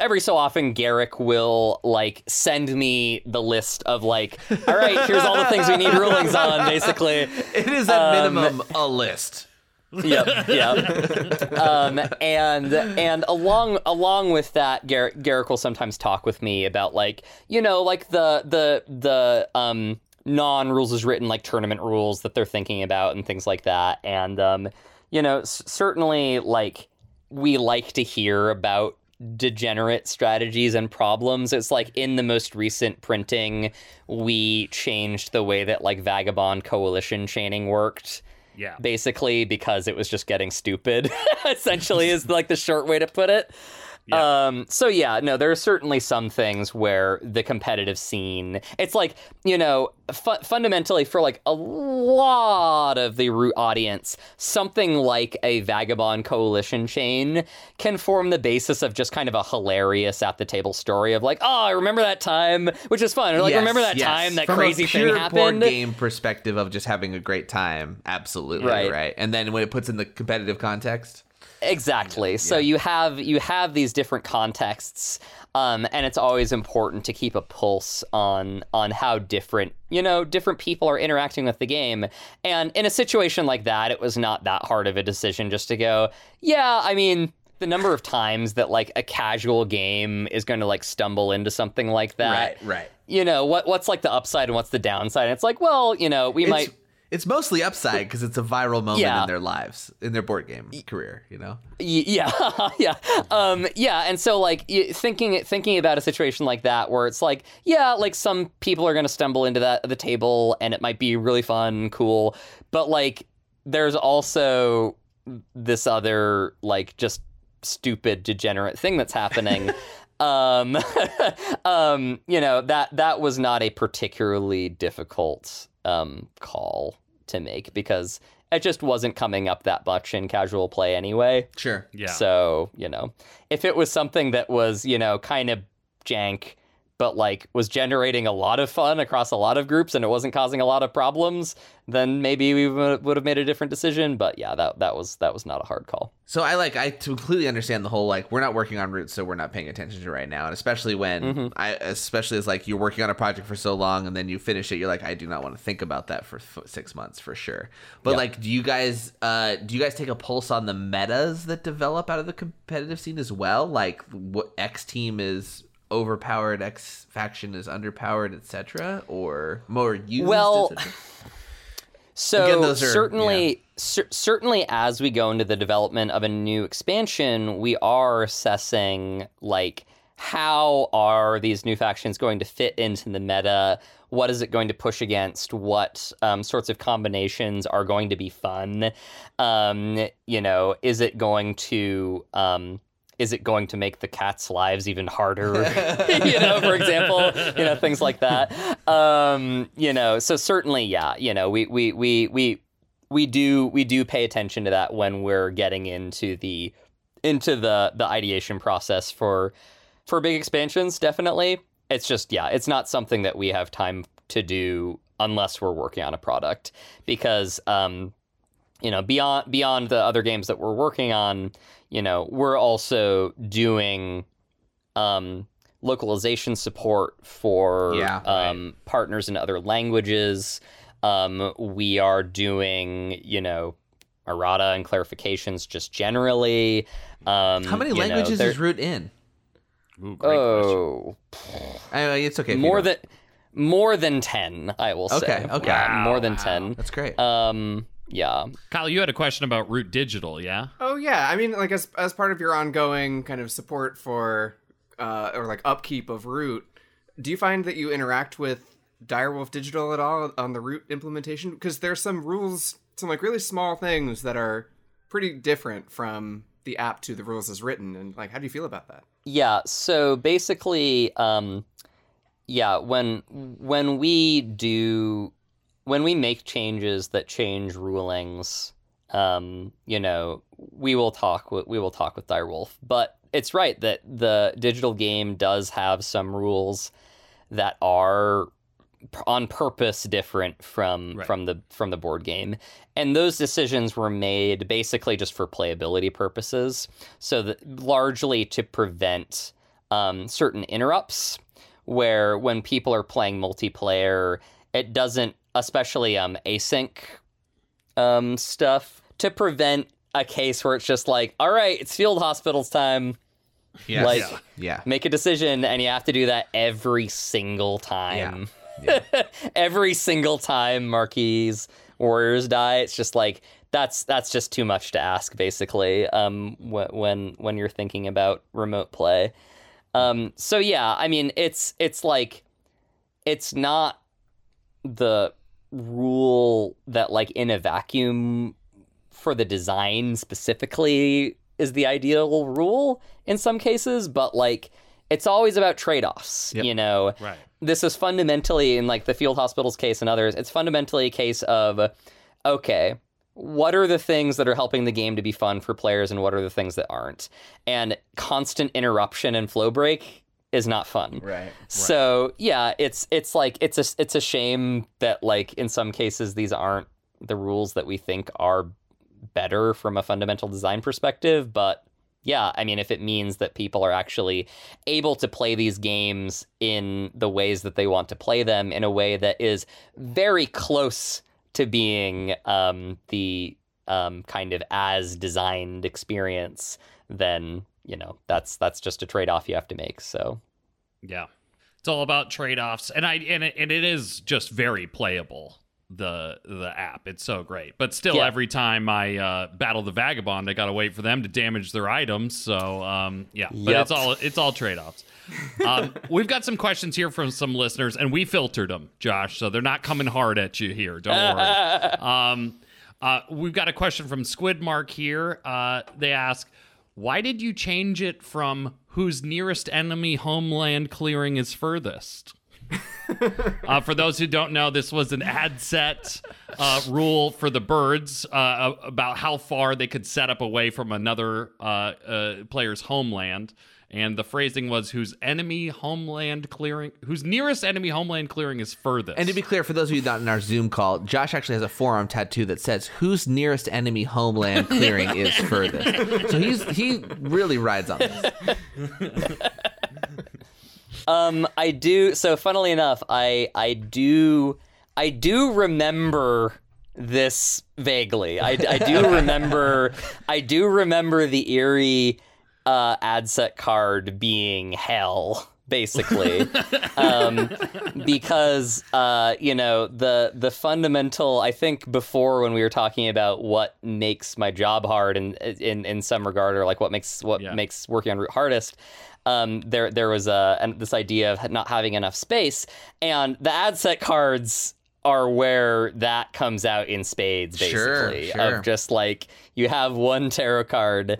Every so often, Garrick will like send me the list of like, all right, here's all the things we need rulings on, basically. It is at minimum a list. yep, yep. um, and and along along with that, Garrick, Garrick will sometimes talk with me about like you know like the the the um non rules is written like tournament rules that they're thinking about and things like that. And um, you know s- certainly like we like to hear about degenerate strategies and problems. It's like in the most recent printing, we changed the way that like vagabond coalition chaining worked Yeah. basically because it was just getting stupid essentially is like the short way to put it Yeah. um so yeah no there are certainly some things where the competitive scene it's like you know fu- fundamentally for like a lot of the root audience something like a vagabond coalition chain can form the basis of just kind of a hilarious at the table story of like oh i remember that time which is fun or like Yes, remember that yes. time that From crazy thing happened board game perspective of just having a great time, absolutely Right. right. And then when it puts in the competitive context, Exactly. So you have you have these different contexts, um, and it's always important to keep a pulse on on how different you know different people are interacting with the game. And in a situation like that, it was not that hard of a decision just to go, yeah. I mean, the number of times that like a casual game is going to like stumble into something like that. Right? Right. You know what what's like the upside and what's the downside? And it's like, well, you know, we It's, might it's mostly upside because it's a viral moment Yeah. in their lives, in their board game career. You know, Y- yeah yeah um yeah and so like y- thinking thinking about a situation like that where it's like yeah like some people are going to stumble into that the table and it might be really fun cool but like there's also this other like just stupid degenerate thing that's happening um um you know that that was not a particularly difficult um call to make because it just wasn't coming up that much in casual play anyway sure. Yeah. so, you know, if it was something that was, you know, kind of jank, but like was generating a lot of fun across a lot of groups and it wasn't causing a lot of problems, then maybe we would have made a different decision. But yeah, that that was that was not a hard call. So I like I completely understand the whole like we're not working on roots, so we're not paying attention to right now, and especially when Mm-hmm. I especially as like you're working on a project for so long and then you finish it, you're like I do not want to think about that for f- six months for sure. But like, do you guys uh do you guys take a pulse on the metas that develop out of the competitive scene as well? Like what X team is overpowered, X faction is underpowered, etc., or more used? Well? So Again, are- certainly, cer- certainly, as we go into the development of a new expansion, we are assessing like how are these new factions going to fit into the meta? What is it going to push against? What um, sorts of combinations are going to be fun? Um, you know, is it going to um, is it going to make the cats' lives even harder? you know, for example, you know, things like that. Um, you know, so certainly, yeah, you know, we we we we we do we do pay attention to that when we're getting into the into the the ideation process for for big expansions. Definitely, it's just yeah, it's not something that we have time to do unless we're working on a product because um, you know beyond beyond the other games that we're working on you know we're also doing um localization support for Yeah, um partners in other languages um we are doing you know errata and clarifications just generally um how many you know, languages there- is root in? Ooh, great oh I it's okay. more than more than 10 i will say Okay, okay. Yeah, more than Wow, 10 That's great. um yeah Kyle, you had a question about Root Digital, yeah? Oh yeah, I mean, like as as part of your ongoing kind of support for uh, or like upkeep of Root, do you find that you interact with Direwolf Digital at all on the Root implementation? Because there's some rules, some like really small things that are pretty different from the app to the rules as written, and like, how do you feel about that? Yeah, so basically, um, yeah, when when we do when we make changes that change rulings, um, you know, we will talk with we will talk with Direwolf. But it's right that the digital game does have some rules that are on purpose different from Right. from the from the board game and those decisions were made basically just for playability purposes so that largely to prevent um, certain interrupts where when people are playing multiplayer it doesn't especially um async um stuff to prevent a case where it's just like all right it's field hospitals time Yes. like- yeah. yeah. make a decision and you have to do that every single time every single time marquis warriors die it's just like that's that's just too much to ask basically um wh- when when you're thinking about remote play um so yeah i mean it's it's like it's not the rule that like in a vacuum for the design specifically is the ideal rule in some cases but like it's always about trade-offs Yep. you know Right. this is fundamentally in like the field hospitals case and others it's fundamentally a case of okay what are the things that are helping the game to be fun for players and what are the things that aren't and constant interruption and flow break is not fun Right. so yeah it's it's like it's a it's a shame that like in some cases these aren't the rules that we think are better from a fundamental design perspective but yeah i mean if it means that people are actually able to play these games in the ways that they want to play them in a way that is very close to being um, the um, kind of as designed experience then you know that's that's just a trade-off you have to make so Yeah. It's all about trade-offs and I and it, and it is just very playable the the app. It's so great. But still Yeah. every time I uh, battle the vagabond, I got to wait for them to damage their items. So um yeah, but Yep. it's all it's all trade-offs. um, we've got some questions here from some listeners, and we filtered them, Josh. So they're not coming hard at you here. Don't worry. Um, uh, we've got a question from Squidmark here. Uh, they ask, "Why did you change it from whose nearest enemy homeland clearing is furthest?" uh, for those who don't know, this was an ADSET uh, rule for the birds uh, about how far they could set up away from another uh, uh, player's homeland. And the phrasing was whose enemy homeland clearing, whose nearest enemy homeland clearing is furthest. And to be clear, for those of you not in our Zoom call, Josh actually has a forearm tattoo that says "Whose nearest enemy homeland clearing is furthest." So he's he really rides on this. Um, I do. So, funnily enough, I I do I do remember this vaguely. I, I do remember I do remember the eerie uh, ADSET card being hell. Basically, um, because uh, you know the the fundamental. I think before when we were talking about what makes my job hard, in in in some regard, or like what makes what Yeah. makes working on Root hardest, um, there there was a and this idea of not having enough space, and the ADSET cards are where that comes out in spades, Sure, basically, sure. of just like you have one tarot card.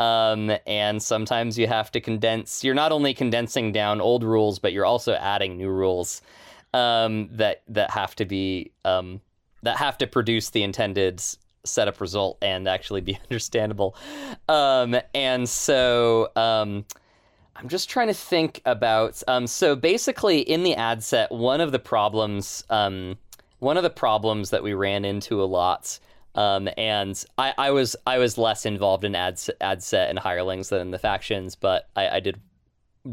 Um, and sometimes you have to condense. You're not only condensing down old rules, but you're also adding new rules um, that that have to be um, that have to produce the intended setup result and actually be understandable. Um, and so um, I'm just trying to think about. Um, so basically, in the ADSET, one of the problems, one of the problems that we ran into a lot, um, and I, I was I was less involved in ad ADSET and hirelings than the factions, but I, I did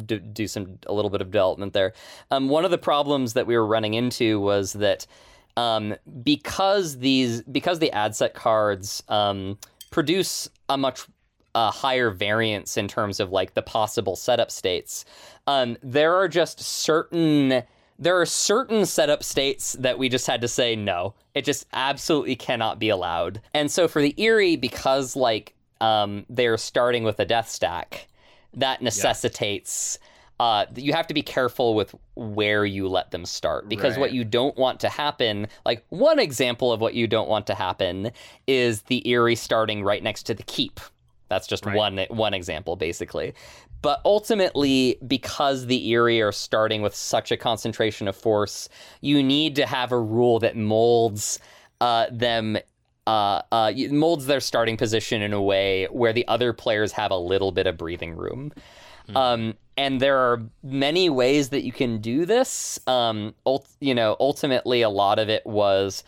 do, do some a little bit of development there. Um, one of the problems that we were running into was that um, because these because the ADSET cards um, produce a much higher variance in terms of like the possible setup states. Um, there are just certain there are certain setup states that we just had to say no. It just absolutely cannot be allowed. And so for the Eyrie, because like um, they're starting with a death stack, that necessitates uh, you have to be careful with where you let them start because what you don't want to happen, like one example of what you don't want to happen, is the Eyrie starting right next to the keep. That's just Right. one one example, basically. But ultimately, because the Eyrie are starting with such a concentration of force, you need to have a rule that molds uh, them uh, uh, molds their starting position in a way where the other players have a little bit of breathing room. Um, and there are many ways that you can do this. Um, ult- you know, ultimately, a lot of it was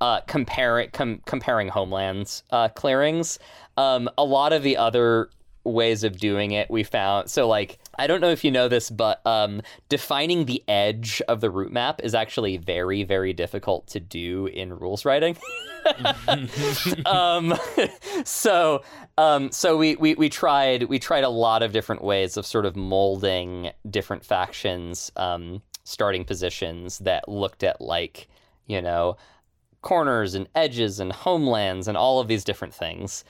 uh, comparing com- comparing homelands uh, clearings. Um, a lot of the other ways of doing it we found so like i don't know if you know this but um, defining the edge of the route map is actually very very difficult to do in rules writing. Um, so um, so we, we we tried we tried a lot of different ways of sort of molding different factions um, starting positions that looked at like you know corners and edges and homelands and all of these different things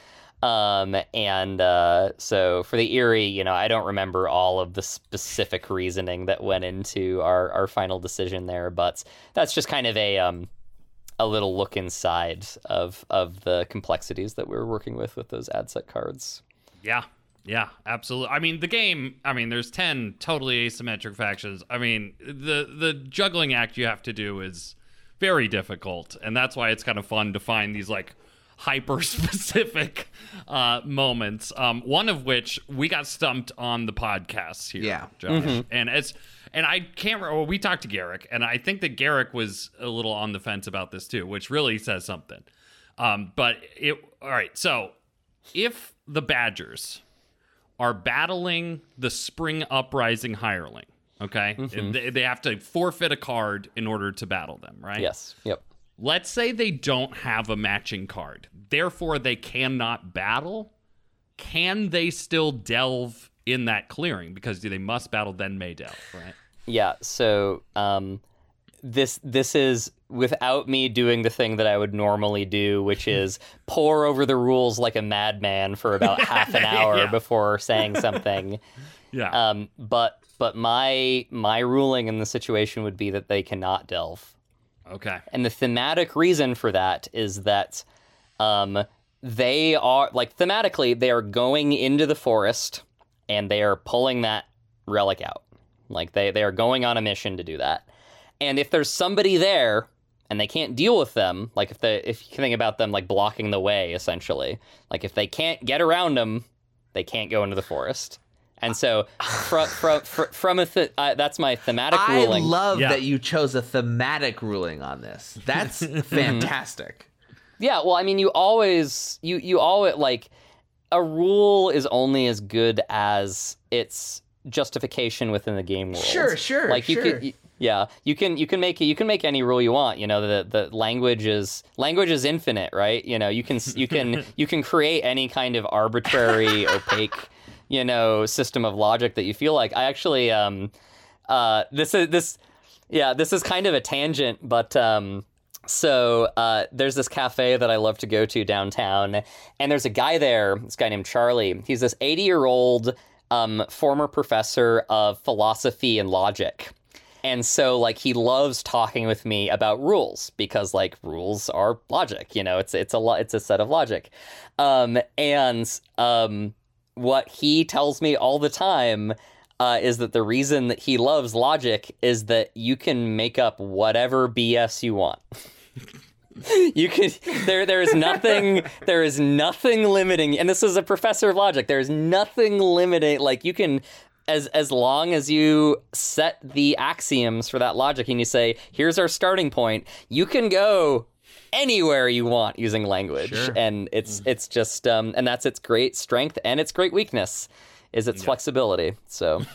um, and uh, so for the Eyrie, you know, I don't remember all of the specific reasoning that went into our, our final decision there, but that's just kind of a um, a little look inside of of the complexities that we are working with with those ADSET cards. Yeah. Yeah, absolutely. I mean, the game, I mean, there's 10 totally asymmetric factions. I mean, the the juggling act you have to do is very difficult, and that's why it's kind of fun to find these like hyper specific uh, moments. Um, one of which we got stumped on the podcast here, Yeah. Josh. And it's and I can't remember. Well, we talked to Garrick, and I think that Garrick was a little on the fence about this too, which really says something. Um, but it all right. So if the Badgers are battling the Spring Uprising hireling, okay, they, they have to forfeit a card in order to battle them, right? Yes. Yep. Let's say they don't have a matching card, therefore they cannot battle. Can they still delve in that clearing because they must battle then may delve, right? Yeah. So um, this this is without me doing the thing that I would normally do, which is pore over the rules like a madman for about half an hour Yeah. before saying something. Yeah. Um, but but my my ruling in the situation would be that they cannot delve. Okay. And the thematic reason for that is that um, they are like thematically they are going into the forest and they are pulling that relic out. Like they they are going on a mission to do that. And if there's somebody there and they can't deal with them, like if they if you think about them like blocking the way essentially, like if they can't get around them, they can't go into the forest. And so, from from from a th- uh, that's my thematic I ruling. love Yeah. that you chose a thematic ruling on this. That's fantastic. Yeah, well, I mean, you always you you always like a rule is only as good as its justification within the game world. Sure, sure, Like you sure. could, y- yeah, you can you can make it you can make any rule you want. You know, the the language is language is infinite, right? You know, you can you can you can create any kind of arbitrary, opaque, you know, system of logic that you feel like. I actually, um, uh, this is this, yeah, this is kind of a tangent, but um. So uh, there's this cafe that I love to go to downtown, and there's a guy there. This guy named Charlie. He's this 80 year old um, former professor of philosophy and logic. And so like he loves talking with me about rules because like rules are logic, you know, it's it's a lo- it's a set of logic. Um and um what he tells me all the time uh, is that the reason that he loves logic is that you can make up whatever BS you want. you can there there is nothing there is nothing limiting and this is a professor of logic there is nothing limiting like you can as as long as you set the axioms for that logic and you say here's our starting point you can go anywhere you want using language and it's it's just um and that's its great strength and its great weakness is its flexibility so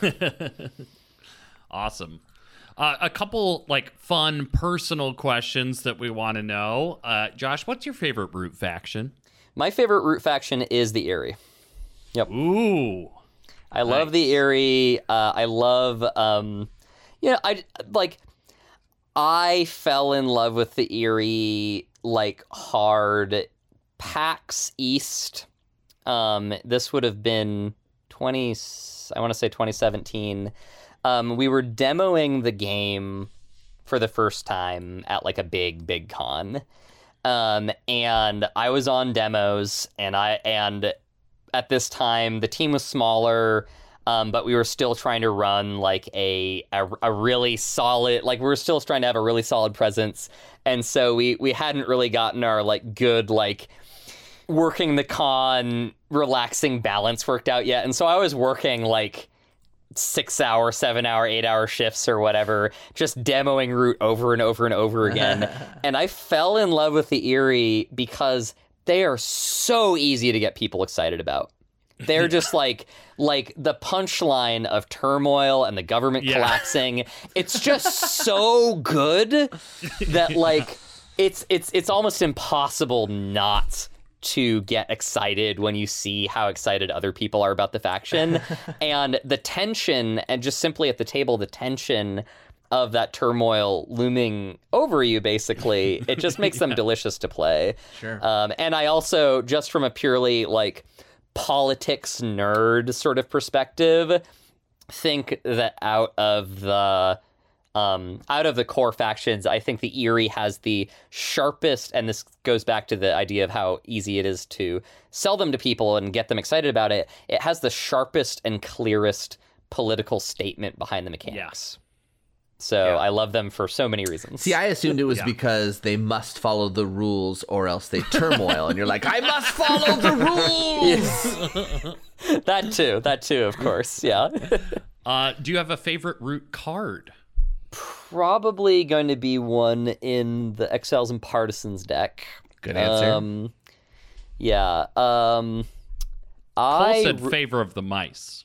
Awesome. Uh, a couple like fun personal questions that we want to know. Uh, Josh, what's your favorite root faction? my favorite root faction is the Eyrie. Yep. Ooh. I love the Eyrie. Uh, I love, um, you know, I like. I fell in love with the Eyrie like hard. PAX East. Um, this would have been twenty. I want to say twenty seventeen. Um, we were demoing the game for the first time at like a big big con. Um, and I was on demos, and I and at this time the team was smaller um, but we were still trying to run like a, a a really solid like we were still trying to have a really solid presence. And so we we hadn't really gotten our like good like working the con relaxing balance worked out yet. And so i was working like six hour seven hour eight hour shifts or whatever just demoing root over and over and over again. And i fell in love with the Eyrie because they are so easy to get people excited about they're just like like the punchline of turmoil and the government Yeah. collapsing. It's just so good that like it's it's it's almost impossible not to get excited when you see how excited other people are about the faction. And the tension and just simply at the table the tension of that turmoil looming over you basically it just makes them delicious to play. Sure. um, and i also just from a purely like politics nerd sort of perspective think that out of the um, out of the core factions, I think the Eyrie has the sharpest, and this goes back to the idea of how easy it is to sell them to people and get them excited about it. It has the sharpest and clearest political statement behind the mechanics. So I love them for so many reasons. See, I assumed it was because they must follow the rules or else they turmoil. and you're like, I must follow the rules. that too, that too, of course. Yeah. Uh, do you have a favorite root card? Probably going to be one in the Exiles and Partisans deck. Good answer. Um, yeah. Um, Cole I said favor of the mice.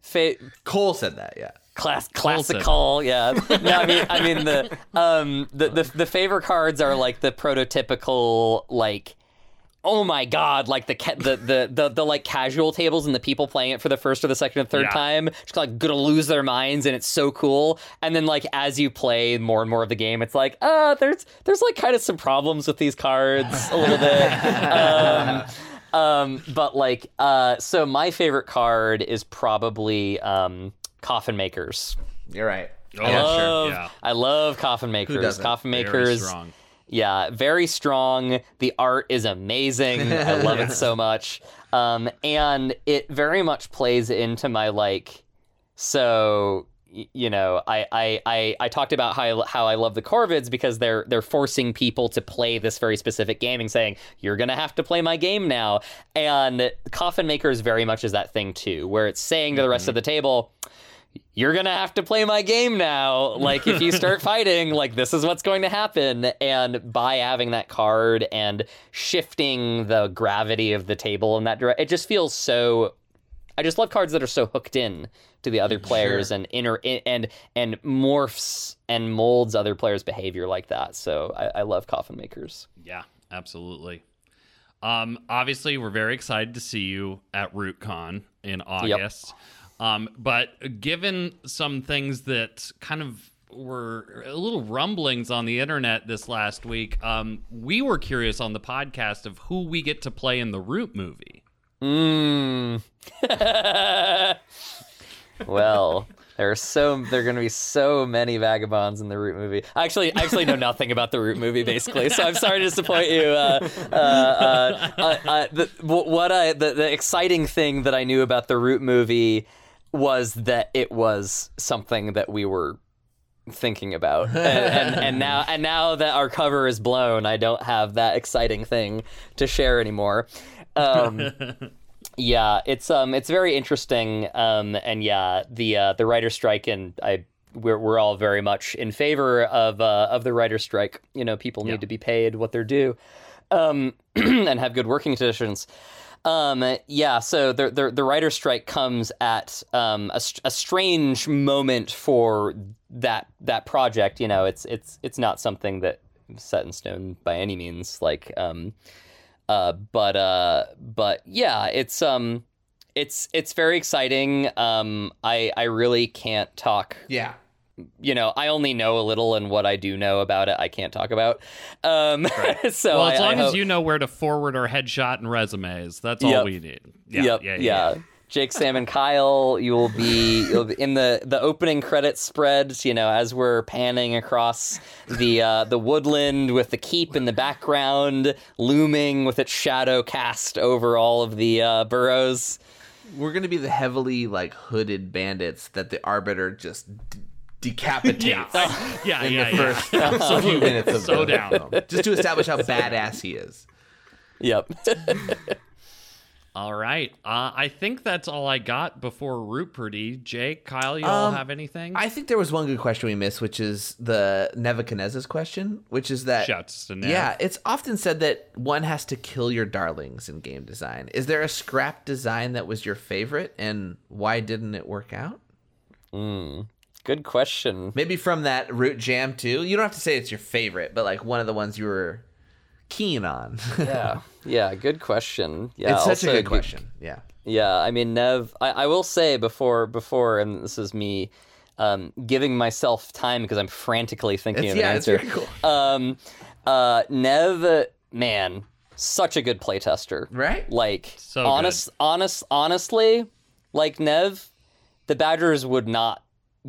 fa- Cole said that, yeah. Class classical. Yeah. No, I mean, I mean the um the, the the favor cards are like the prototypical like. Oh my god! Like the, ca- the the the the like casual tables and the people playing it for the first or the second or third Yeah. time just like gonna lose their minds and it's so cool. And then like as you play more and more of the game, it's like uh there's there's like kind of some problems with these cards a little bit. um, um, but like uh, so my favorite card is probably um, Coffin Makers. You're right. Oh, I love, Yeah. I love coffin makers. doesn't? Coffin Very makers. strong. Yeah, very strong. The art is amazing. I love it so much. Um, and it very much plays into my like. So you know, I, I, I, I talked about how I, how I love the Corvids because they're they're forcing people to play this very specific game and saying you're gonna have to play my game now. And Coffin Makers very much is that thing too, where it's saying to the rest of the table, you're gonna have to play my game now. Like if you start fighting, like this is what's going to happen. And by having that card and shifting the gravity of the table in that direction, it just feels so. I just love cards that are so hooked in to the other players and inner and and morphs and molds other players' behavior like that. So I, I love coffin makers. Yeah, absolutely. Um, obviously, we're very excited to see you at RootCon in August. Um, but given some things that kind of were a little rumblings on the internet this last week, um, we were curious on the podcast of who we get to play in the Root movie. Mm. well, there are so there are going to be so many vagabonds in the Root movie. I actually I actually know nothing about the Root movie basically, so I'm sorry to disappoint you. Uh, uh, uh, uh, uh the, what I the, the exciting thing that I knew about the Root movie was that it was something that we were thinking about. And, and, and, now and now that our cover is blown i don't have that exciting thing to share anymore. Um, yeah it's um it's very interesting. Um and yeah the uh, the writer strike and i we're, we're all very much in favor of uh, of the writer strike. You know people need Yeah. to be paid what they're due um and have good working conditions um, yeah, so the, the the writer strike comes at um, a, a strange moment for that that project. You know, it's it's it's not something that set in stone by any means. Like, um, uh, but uh, but yeah, it's um, it's it's very exciting. Um, I I really can't talk Yeah. You know, I only know a little, and what I do know about it, I can't talk about. Um, so well, as I long as hope- you know where to forward our headshot and resumes, that's all we need. Yeah, yep, yeah, yeah. Jake, Sam, and Kyle, you will be you'll be in the the opening credits spread. You know, as we're panning across the uh, the woodland with the keep in the background looming with its shadow cast over all of the uh, burrows. We're gonna be the heavily like hooded bandits that the arbiter just d- decapitates. Yeah, yeah, in yeah, the yeah. first few minutes of So the down. film, just to establish how badass he is. Yep. All right. Uh, I think that's all I got before Rootpardy. Jake, Kyle, you all Um, have anything? I think there was one good question we missed, which is the Nebuchadnezzar's question, which is that Shouts to Nev. yeah, it's often said that one has to kill your darlings in game design. Is there a scrap design that was your favorite, and why didn't it work out? Good question. Maybe from that root jam too. You don't have to say it's your favorite, but like one of the ones you were keen on. Yeah. Yeah. Good question. Yeah. it's such a good question. Yeah. Yeah, I mean, Nev, I, I will say before, before, and this is me um, giving myself time because I'm frantically thinking It's, of an yeah, it's answer. very cool. Um, uh, Nev, man, such a good playtester. Right? Like, So honest, honest, honestly, like Nev, the Badgers would not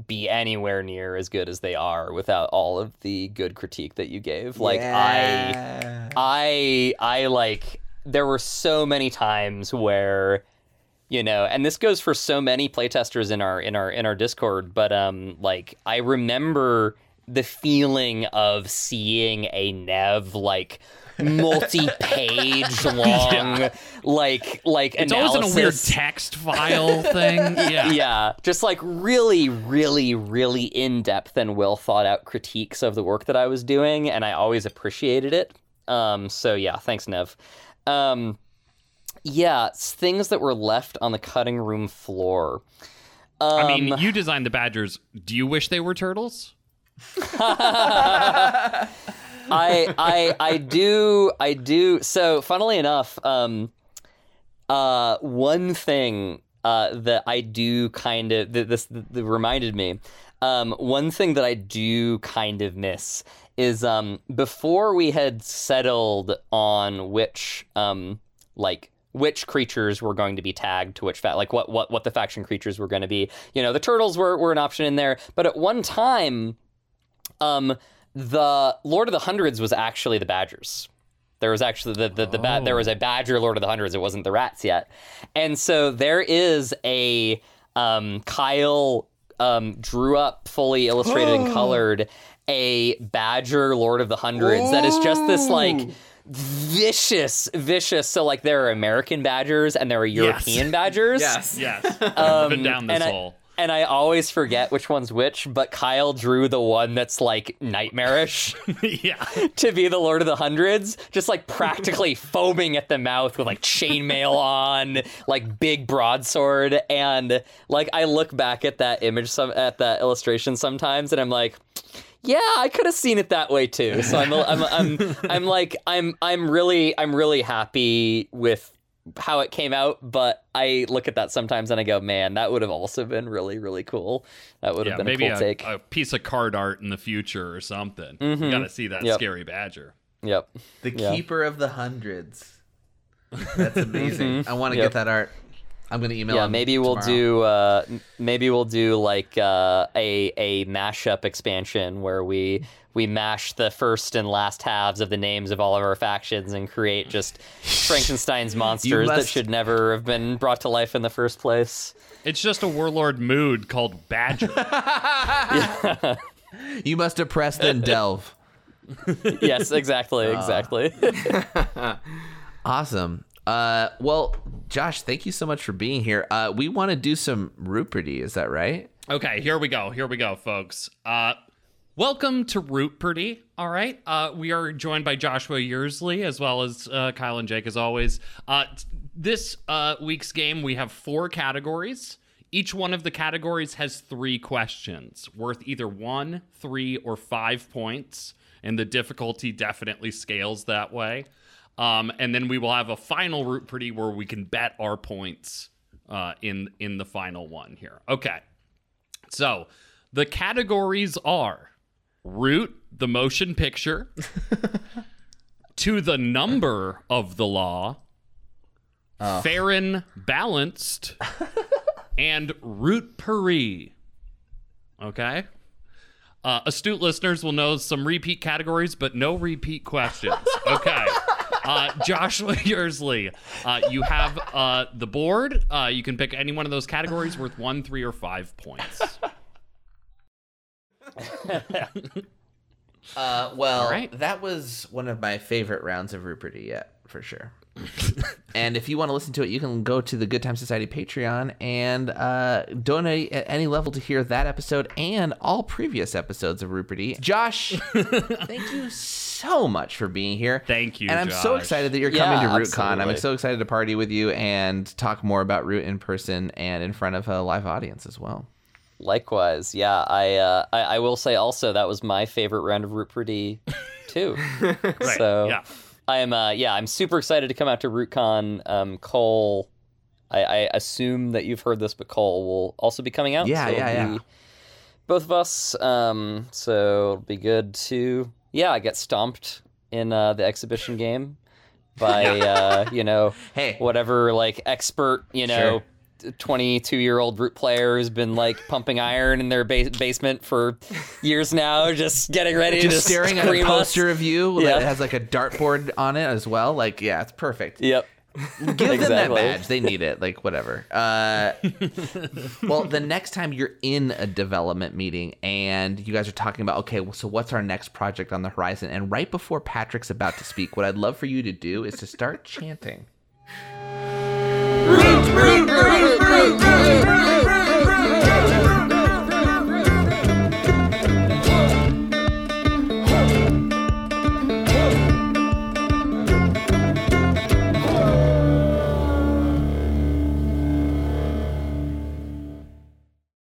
be anywhere near as good as they are without all of the good critique that you gave. Like, I. I I like there were so many times where you know and this goes for so many playtesters in our in our in our discord but um like i remember the feeling of seeing a nev like multi-page long like like it's always in a weird text file thing. Yeah. yeah just like really really really in-depth and well thought out critiques of the work that i was doing and i always appreciated it um so yeah thanks nev um yeah things that were left on the cutting room floor um, I mean, you designed the Badgers. Do you wish they were turtles? I I I do I do. So funnily enough um uh one thing uh that I do kind of this reminded me. Um one thing that I do kind of miss is um before we had settled on which um like which creatures were going to be tagged to which fa- like what what what the faction creatures were going to be. You know the turtles were were an option in there. But at one time um, the Lord of the Hundreds was actually the Badgers. There was actually the the, the ba- there was a Badger Lord of the Hundreds. It wasn't the Rats yet, and so there is a um, Kyle um, drew up fully illustrated and colored a Badger Lord of the Hundreds that is just this like vicious, vicious. So like there are American Badgers and there are European Badgers. Yes. Yes. I've been down this and I- hole. And I always forget which one's which, but Kyle drew the one that's like nightmarish yeah. to be the Lord of the Hundreds, just like practically foaming at the mouth with like chainmail on, like big broadsword, and like I look back at that image, some at that illustration sometimes, and I'm like. Yeah, I could have seen it that way too. So I'm, I'm, I'm, I'm like, I'm, I'm really, I'm really happy with how it came out. But I look at that sometimes and I go, man, that would have also been really, really cool. That would have been maybe a cool a, take. a piece of card art in the future or something. You mm-hmm. got to see that Yep. scary badger. yep. The Yeah. keeper of the hundreds. That's amazing. Mm-hmm. I want to Yep. get that art. I'm gonna email. yeah him maybe we'll tomorrow. do uh maybe we'll do like uh a a mashup expansion where we we mash the first and last halves of the names of all of our factions and create just frankenstein's monsters that should never have been brought to life in the first place It's just a warlord mood called Badger. You must oppress then delve. yes exactly Ah. exactly Awesome. Uh, well, Josh, thank you so much for being here. Uh, we want to do some Rootpardy. Is that right? Okay, here we go. Here we go, folks. Uh, welcome to Rootpardy. All right. Uh, we are joined by Joshua Yearsley as well as uh, Kyle and Jake, as always. Uh, this uh, week's game, we have four categories. Each one of the categories has three questions worth either one, three, or five points. And the difficulty definitely scales that way. Um, and then we will have a final Rootpardy where we can bet our points uh, in in the final one here. Okay. So the categories are Root, the motion picture, To the Number of the Law, Farron Balanced, and Root Paris. Okay? Uh, astute listeners will know some repeat categories, but no repeat questions. Okay. Uh, Joshua Yearsley, uh, you have uh, the board. Uh, you can pick any one of those categories worth one, three, or five points. Uh, well, All right. that was one of my favorite rounds of Rootpardy yet, for sure. and if you want to listen to it, you can go to the Good Time Society Patreon and uh, donate at any level to hear that episode and all previous episodes of Rootpardy. Josh, thank you so much for being here. Thank you, And I'm so excited that you're Yeah, coming to RootCon. I'm so excited to party with you and talk more about Root in person and in front of a live audience as well. likewise yeah i uh I, I will say also that was my favorite round of Rootpardy too Right. So- yeah. I am, uh, yeah, I'm super excited to come out to RootCon. Um, Cole, I, I assume that you've heard this, but Cole will also be coming out. Yeah, so yeah, yeah. Both of us. Um, so it'll be good to, yeah, I get stomped in uh, the exhibition game by, uh, you know, Hey. whatever like expert, you know. 22 year old root player who's been like pumping iron in their ba- basement for years now, just getting ready Just to staring at a scream us. poster of you Yeah. that has like a dartboard on it as well. Like, yeah, it's perfect. Yep. Give them that badge. They need it. Like whatever. Uh, well, the next time you're in a development meeting and you guys are talking about, okay, well, so what's our next project on the horizon? And right before Patrick's about to speak, what I'd love for you to do is to start chanting